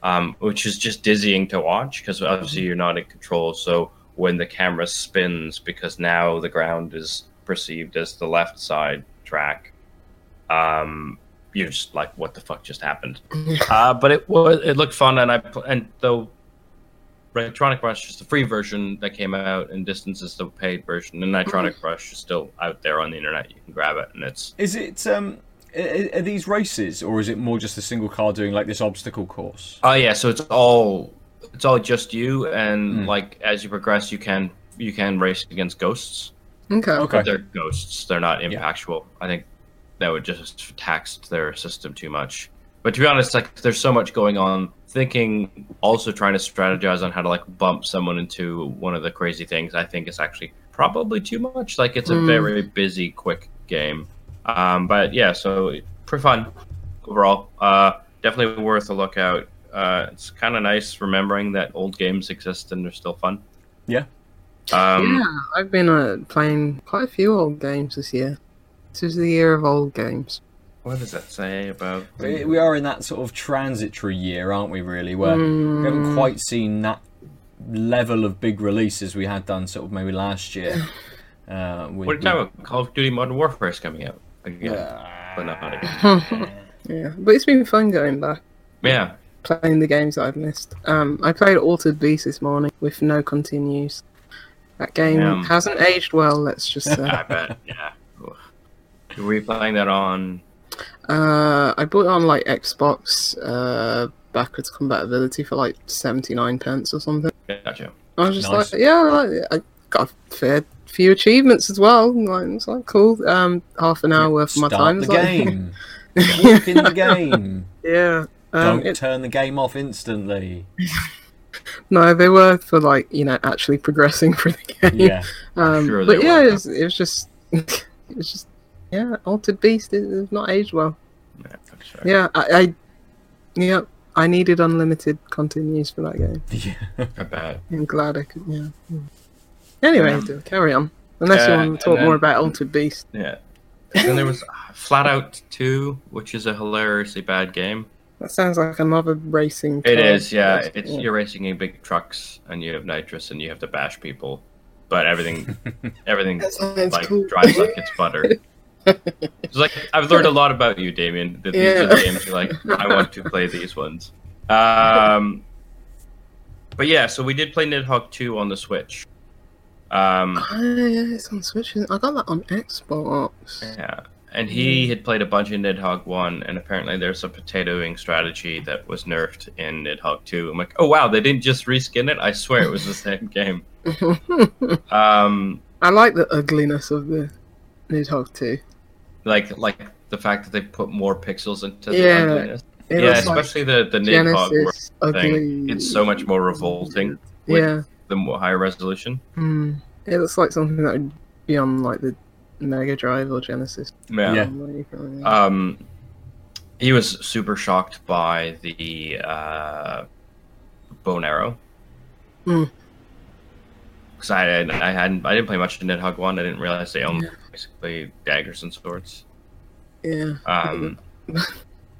um, which is just dizzying to watch because obviously you're not in control so when the camera spins because now the ground is perceived as the left side track um, you're just like what the fuck just happened uh, but it was it looked fun and i and though Nitronic Rush is the free version that came out, and Distance is the paid version. And Nitronic Rush is still out there on the internet. You can grab it, and it's Is it um? Are, are these races, or is it more just a single car doing like this obstacle course? oh yeah, so it's all it's all just you, and Hmm. like as you progress, you can you can race against ghosts. Okay. Okay. But they're ghosts; they're not impactual. I think that would just tax their system too much. But to be honest, like there's so much going on. Thinking, also trying to strategize on how to like bump someone into one of the crazy things. I think is actually probably too much. Like it's a Mm. very busy, quick game. Um, but yeah, so pretty fun overall. Uh, definitely worth a look out. Uh, it's kind of nice remembering that old games exist and they're still fun. Yeah. Um, yeah, I've been uh, playing quite a few old games this year. This is the year of old games. What does that say about? We we are in that sort of transitory year, aren't we? Really, where we Mm. haven't quite seen that level of big releases we had done sort of maybe last year. Uh, with, What are you talking about? Call of Duty Modern Warfare is coming out again, but not again. yeah, but it's been fun going back, Yeah, playing the games that I've missed. Um, I played Altered Beast this morning with no continues. That game Yeah. hasn't aged well, let's just say. I bet. Yeah. Ugh. Were you playing that on? Uh, I bought it on like Xbox uh, backwards compatibility for like seventy nine pence or something. Gotcha. I was just Nice. like, yeah, I. I got a fair few achievements as well. Like, it's like cool. Um, half an hour worth of my time. Start time. the It's like- game. Keep in the game. yeah. Um, Don't it- turn the game off instantly. no, they were for like you know actually progressing through the game. Yeah. Um, Sure but yeah, it was, it was just, it was just, yeah, Altered Beast is is not aged well. Yeah, that's fair. Yeah, I, I, yeah, I needed unlimited continues for that game. yeah. I bet. I'm glad I could. Yeah. Anyway, Um, carry on. Unless you uh, want to talk then- more about Altered Beast. Yeah. And then there was uh, Flat Out 2, which is a hilariously bad game. That sounds like another racing. It car. is, yeah. That's- It's you're racing in big trucks and you have nitrous and you have to bash people, but everything everything like cool. drives like it's butter. It's like I've learned a lot about you, Damien. That these are the Yeah. games you're like, I want to play these ones. Um, but yeah, so we did play Nidhogg 2 on the Switch. Um, yeah, it's on Switch. I got that on Xbox. Yeah, and he had played a bunch of Nidhogg 1, and apparently there's a potatoing strategy that was nerfed in Nidhogg 2. I'm like, oh wow, they didn't just reskin it? I swear it was the same game. Um, I like the ugliness of the Nidhogg Two. like like the fact that they put more pixels into the Yeah, ugliness. It yeah, looks like especially the the Nidhogg ugly. thing. It's so much more revolting with Yeah. The more higher resolution. Mm. It looks like something that would be on like the Mega Drive or Genesis. Yeah. Yeah. Um, he was super shocked by the uh, bow and arrow. Hmm. Because I, I hadn't I didn't play much in Nidhogg one. I didn't realize they owned Yeah. basically daggers and swords. yeah. Um,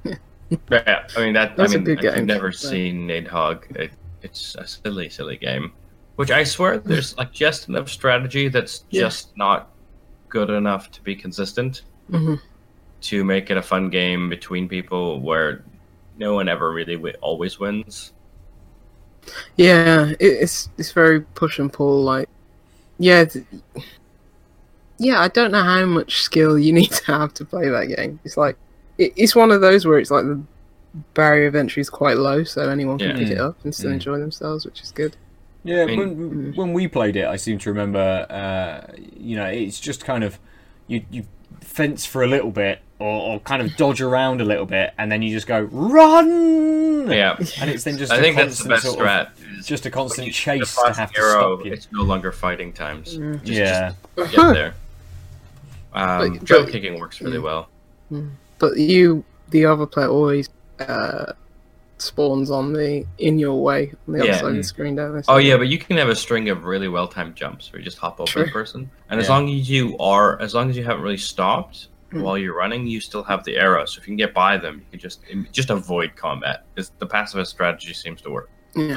yeah, I mean that. That's I a mean, good if you've game. never Yeah. seen Nidhogg, it, it's a silly, silly game. Which I swear there's like just enough strategy that's Yeah. just not good enough to be consistent hmm to make it a fun game between people where no one ever really wi- always wins. Yeah, it's it's very push and pull. Like, yeah, th- yeah. I don't know how much skill you need to have to play that game. It's like it, it's one of those where it's like the barrier of entry is quite low, so anyone can Yeah. pick it up and still Mm. enjoy themselves, which is good. Yeah, I mean- when when we played it, I seem to remember. Uh, you know, it's just kind of you you fence for a little bit, or, or kind of dodge around a little bit, and then you just go run. Yeah, and it's then just I a think that's the best sort of- strat. just a constant you chase to the have to stop you. It's no longer fighting times. Mm. Just, yeah, just get there. Um, But- Joe but- kicking works really Mm. well. But you, the other player, always uh, spawns on the in your way on the Yeah. other side of the Mm. screen, don't they? Oh yeah, but you can have a string of really well timed jumps where you just hop over True. the person, and as long as you are, as long as you haven't really stopped Mm. while you're running, you still have the arrow. So if you can get by them, you can just just avoid combat. Because the pacifist strategy seems to work Yeah.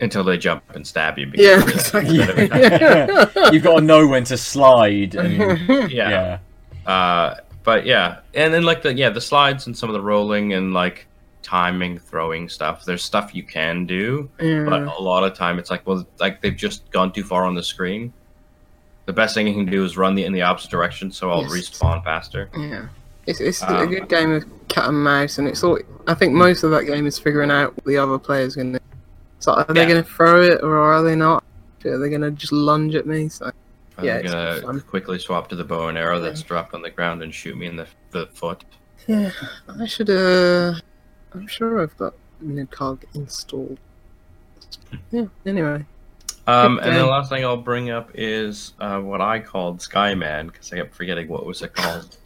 until they jump and stab you. because Yeah. you realize Exactly. that every time- yeah. You've got to know when to slide. And, yeah. yeah, Uh, but yeah, and then like the yeah the slides and some of the rolling and like timing, throwing stuff. There's stuff you can do, but a lot of time it's like well like they've just gone too far on the screen. The best thing you can do is run the in the opposite direction, so I'll Yes. respawn faster. Yeah, it's it's a Um, good game of cat and mouse, and it's all. I think most of that game is figuring out what the other player's going to. So are they going to throw it or are they not? Are they going to just lunge at me? So I'm Yeah, gonna quickly swap to the bow and arrow that's dropped on the ground and shoot me in the the foot. yeah, I should. Uh, I'm sure I've got Nidhogg installed. Yeah. Anyway, Um, and the last thing I'll bring up is uh, what I called Skyman because I kept forgetting what was it called.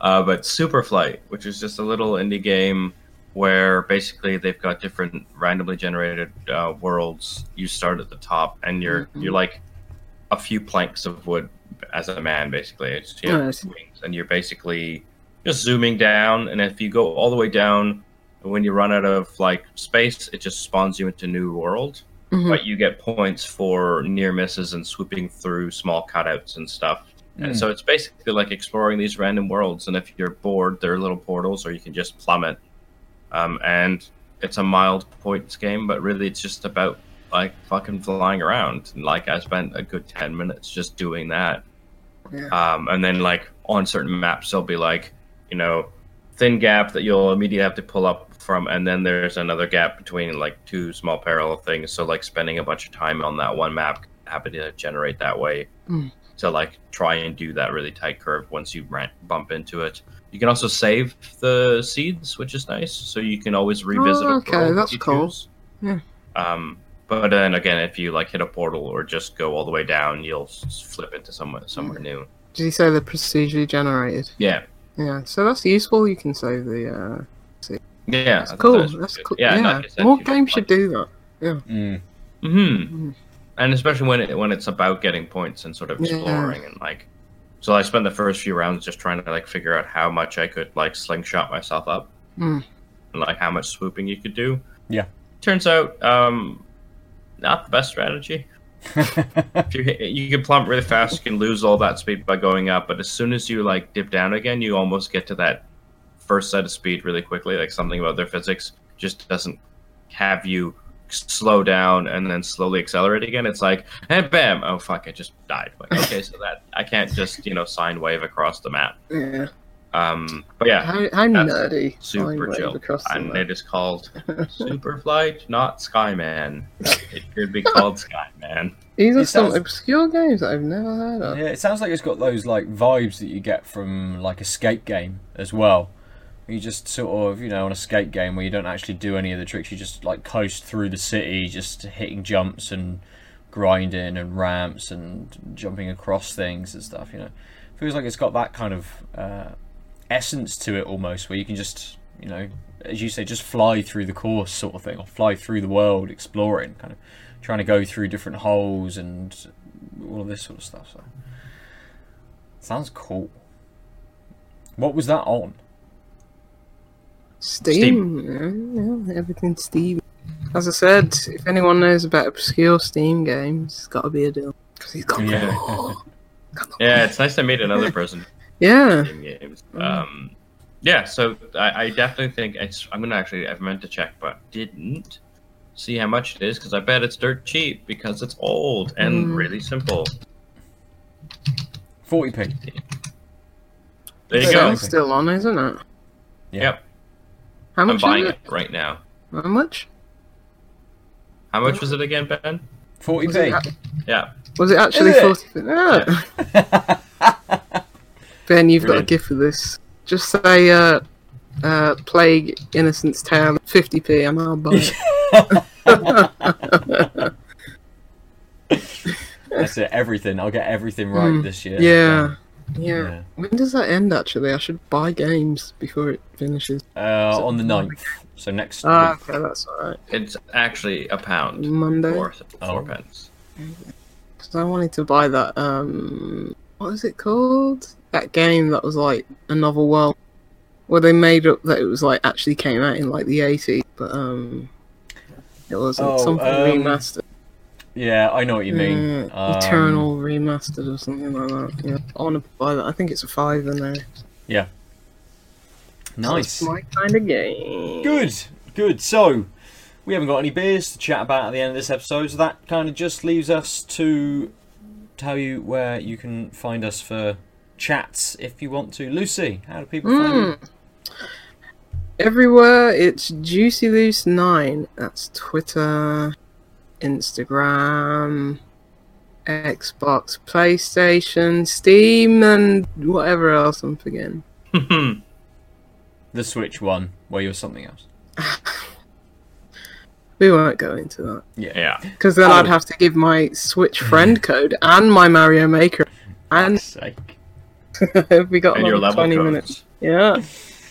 Uh, but Superflight, which is just a little indie game where basically they've got different randomly generated uh, worlds. You start at the top, and you're Mhm. you're like a few planks of wood as a man, basically. It's, you wings, and you're basically just zooming down. And if you go all the way down, when you run out of like space, it just spawns you into new world. Mhm. But you get points for near misses and swooping through small cutouts and stuff. And Mm. so it's basically like exploring these random worlds. And if you're bored, there are little portals, or you can just plummet. Um, and it's a mild points game, but really it's just about like fucking flying around. And like I spent a good ten minutes just doing that. Yeah. Um, and then like on certain maps, they'll be like you know thin gap that you'll immediately have to pull up from, and then there's another gap between like two small parallel things. So like spending a bunch of time on that one map happen to generate that way Mm. to like try and do that really tight curve once you bump into it. You can also save the seeds, which is nice. So you can always revisit. Oh, okay, that's cool. choose. Yeah. Um, but then again, if you like hit a portal or just go all the way down, you'll flip into somewhere somewhere Mm. new. Did you say they're procedurally generated? Yeah, Yeah, so that's useful. You can save the. Uh, yeah, that's cool. That's cool. Yeah, more games should do that. Yeah. Mm. hmm Mm. And especially when it when it's about getting points and sort of Yeah. exploring and like. So I spent the first few rounds just trying to like figure out how much I could like slingshot myself up. Mm. and like how much swooping you could do. Yeah. Turns out, um, not the best strategy. If you you can plummet really fast, you can lose all that speed by going up, but as soon as you like dip down again, you almost get to that first set of speed really quickly. Like something about their physics just doesn't have you slow down and then slowly accelerate again. It's like, and bam, oh fuck, I just died. Like, okay, so that I can't just you know sine wave across the map. Yeah. Um, but yeah, How, how That's nerdy. super Flying chill. wave across the And it is called Superflight, not Skyman. It could be called Skyman. These are It some sounds- obscure games that I've never heard of. Yeah, it sounds like it's got those like vibes that you get from like a skate game as well. You just sort of, you know, on a skate game where you don't actually do any of the tricks, you just like coast through the city, just hitting jumps and grinding and ramps and jumping across things and stuff. You know, feels like it's got that kind of uh, essence to it almost, where you can just, you know, as you say, just fly through the course sort of thing, or fly through the world, exploring, kind of trying to go through different holes and all of this sort of stuff. So sounds cool. What was that on? Steam. Yeah, yeah, everything's Steam. As I said, if anyone knows about obscure Steam games, it's got to be Aadil. Because he's got Yeah. all. Got them Yeah, it's nice to meet another person Yeah. in games. Mm. Um, yeah, so I, I definitely think it's. I'm gonna actually. I've meant to check, but didn't see how much it is because I bet it's dirt cheap because it's old and Mm. really simple. 40p. There you Yeah. go. It's still on, isn't it? Yeah. Yep, How I'm buying is it it? right now. How much? How much was it again, Ben? Was it, 40p. Yeah. was it actually Is it? 40 Ah. Ben, you've got a gift for this. Just say, uh, uh, Plague Innocence Town, 50p, and I'll buy it. That's it. Everything. I'll get everything right Mm, this year. yeah. Yeah. Yeah. When does that end, actually? I should buy games before it finishes. Uh, on the 9th. So next Ah, week. okay, that's alright. It's actually a pound. Monday? Four, four Oh. pence. Because I wanted to buy that, um, what was it called? That game that was like a novel world. Where they made up that it was like actually came out in like the 80s, but um, it wasn't. Oh, something um, remastered. Yeah, I know what you mean. Mm, Um, Eternal remastered or something like that. Yeah, I want to buy that. I think it's a five in there. Yeah. Nice. That's my kind of game. Good, good. So, we haven't got any beers to chat about at the end of this episode, so that kind of just leaves us to tell you where you can find us for chats if you want to. Lucy, how do people find you? Mm. Everywhere it's Juicy Loose Nine. That's Twitter, Instagram, Xbox, PlayStation, Steam, and whatever else I'm forgetting. The Switch one, where you're something else. We won't go into that yeah. because then Oh. I'd have to give my Switch friend code and my Mario Maker, and Fuck's sake. we got And your another level twenty codes. minutes. Yeah.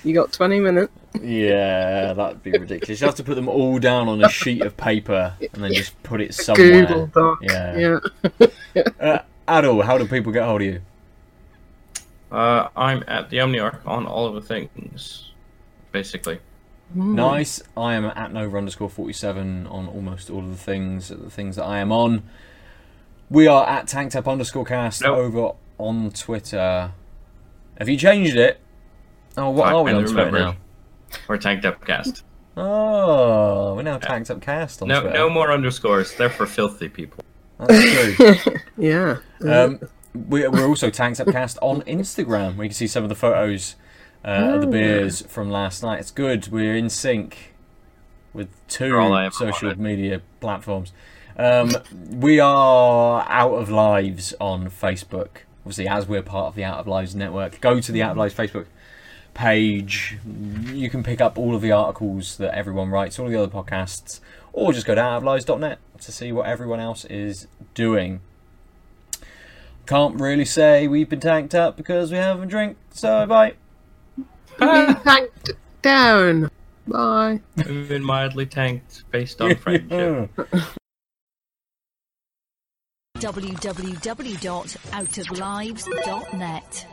You got 20 minutes. Yeah, that'd be ridiculous. You have to put them all down on a sheet of paper and then just put it somewhere. Google Doc. Yeah. Yeah. Uh, Aadil, how do people get hold of you? Uh, I'm at the Omniarch on all of the things, basically. Nice. I am at Nova underscore 47 on almost all of the things, the things that I am on. We are at TankTap underscore cast Nope. over on Twitter. Have you changed it? Oh, what I are we on finally Twitter remembered. We're tanked up cast. Oh, we're now Tanked Up Cast on No, Twitter. no more underscores. They're for filthy people. That's true. Yeah. Um, we, we're also tanked up cast on Instagram, where you can see some of the photos uh, of the beers from last night. It's good. We're in sync with two all I ever social wanted. media platforms. Um, we are Out of Lives on Facebook. Obviously, as we're part of the Out of Lives network, go to the Out of Lives Facebook page. You can pick up all of the articles that everyone writes, all of the other podcasts, or just go to outoflives.net to see what everyone else is doing. Can't really say we've been tanked up because we haven't drink. So bye. Being tanked down. Bye. We've been mildly tanked based on friendship. www.outoflives.net.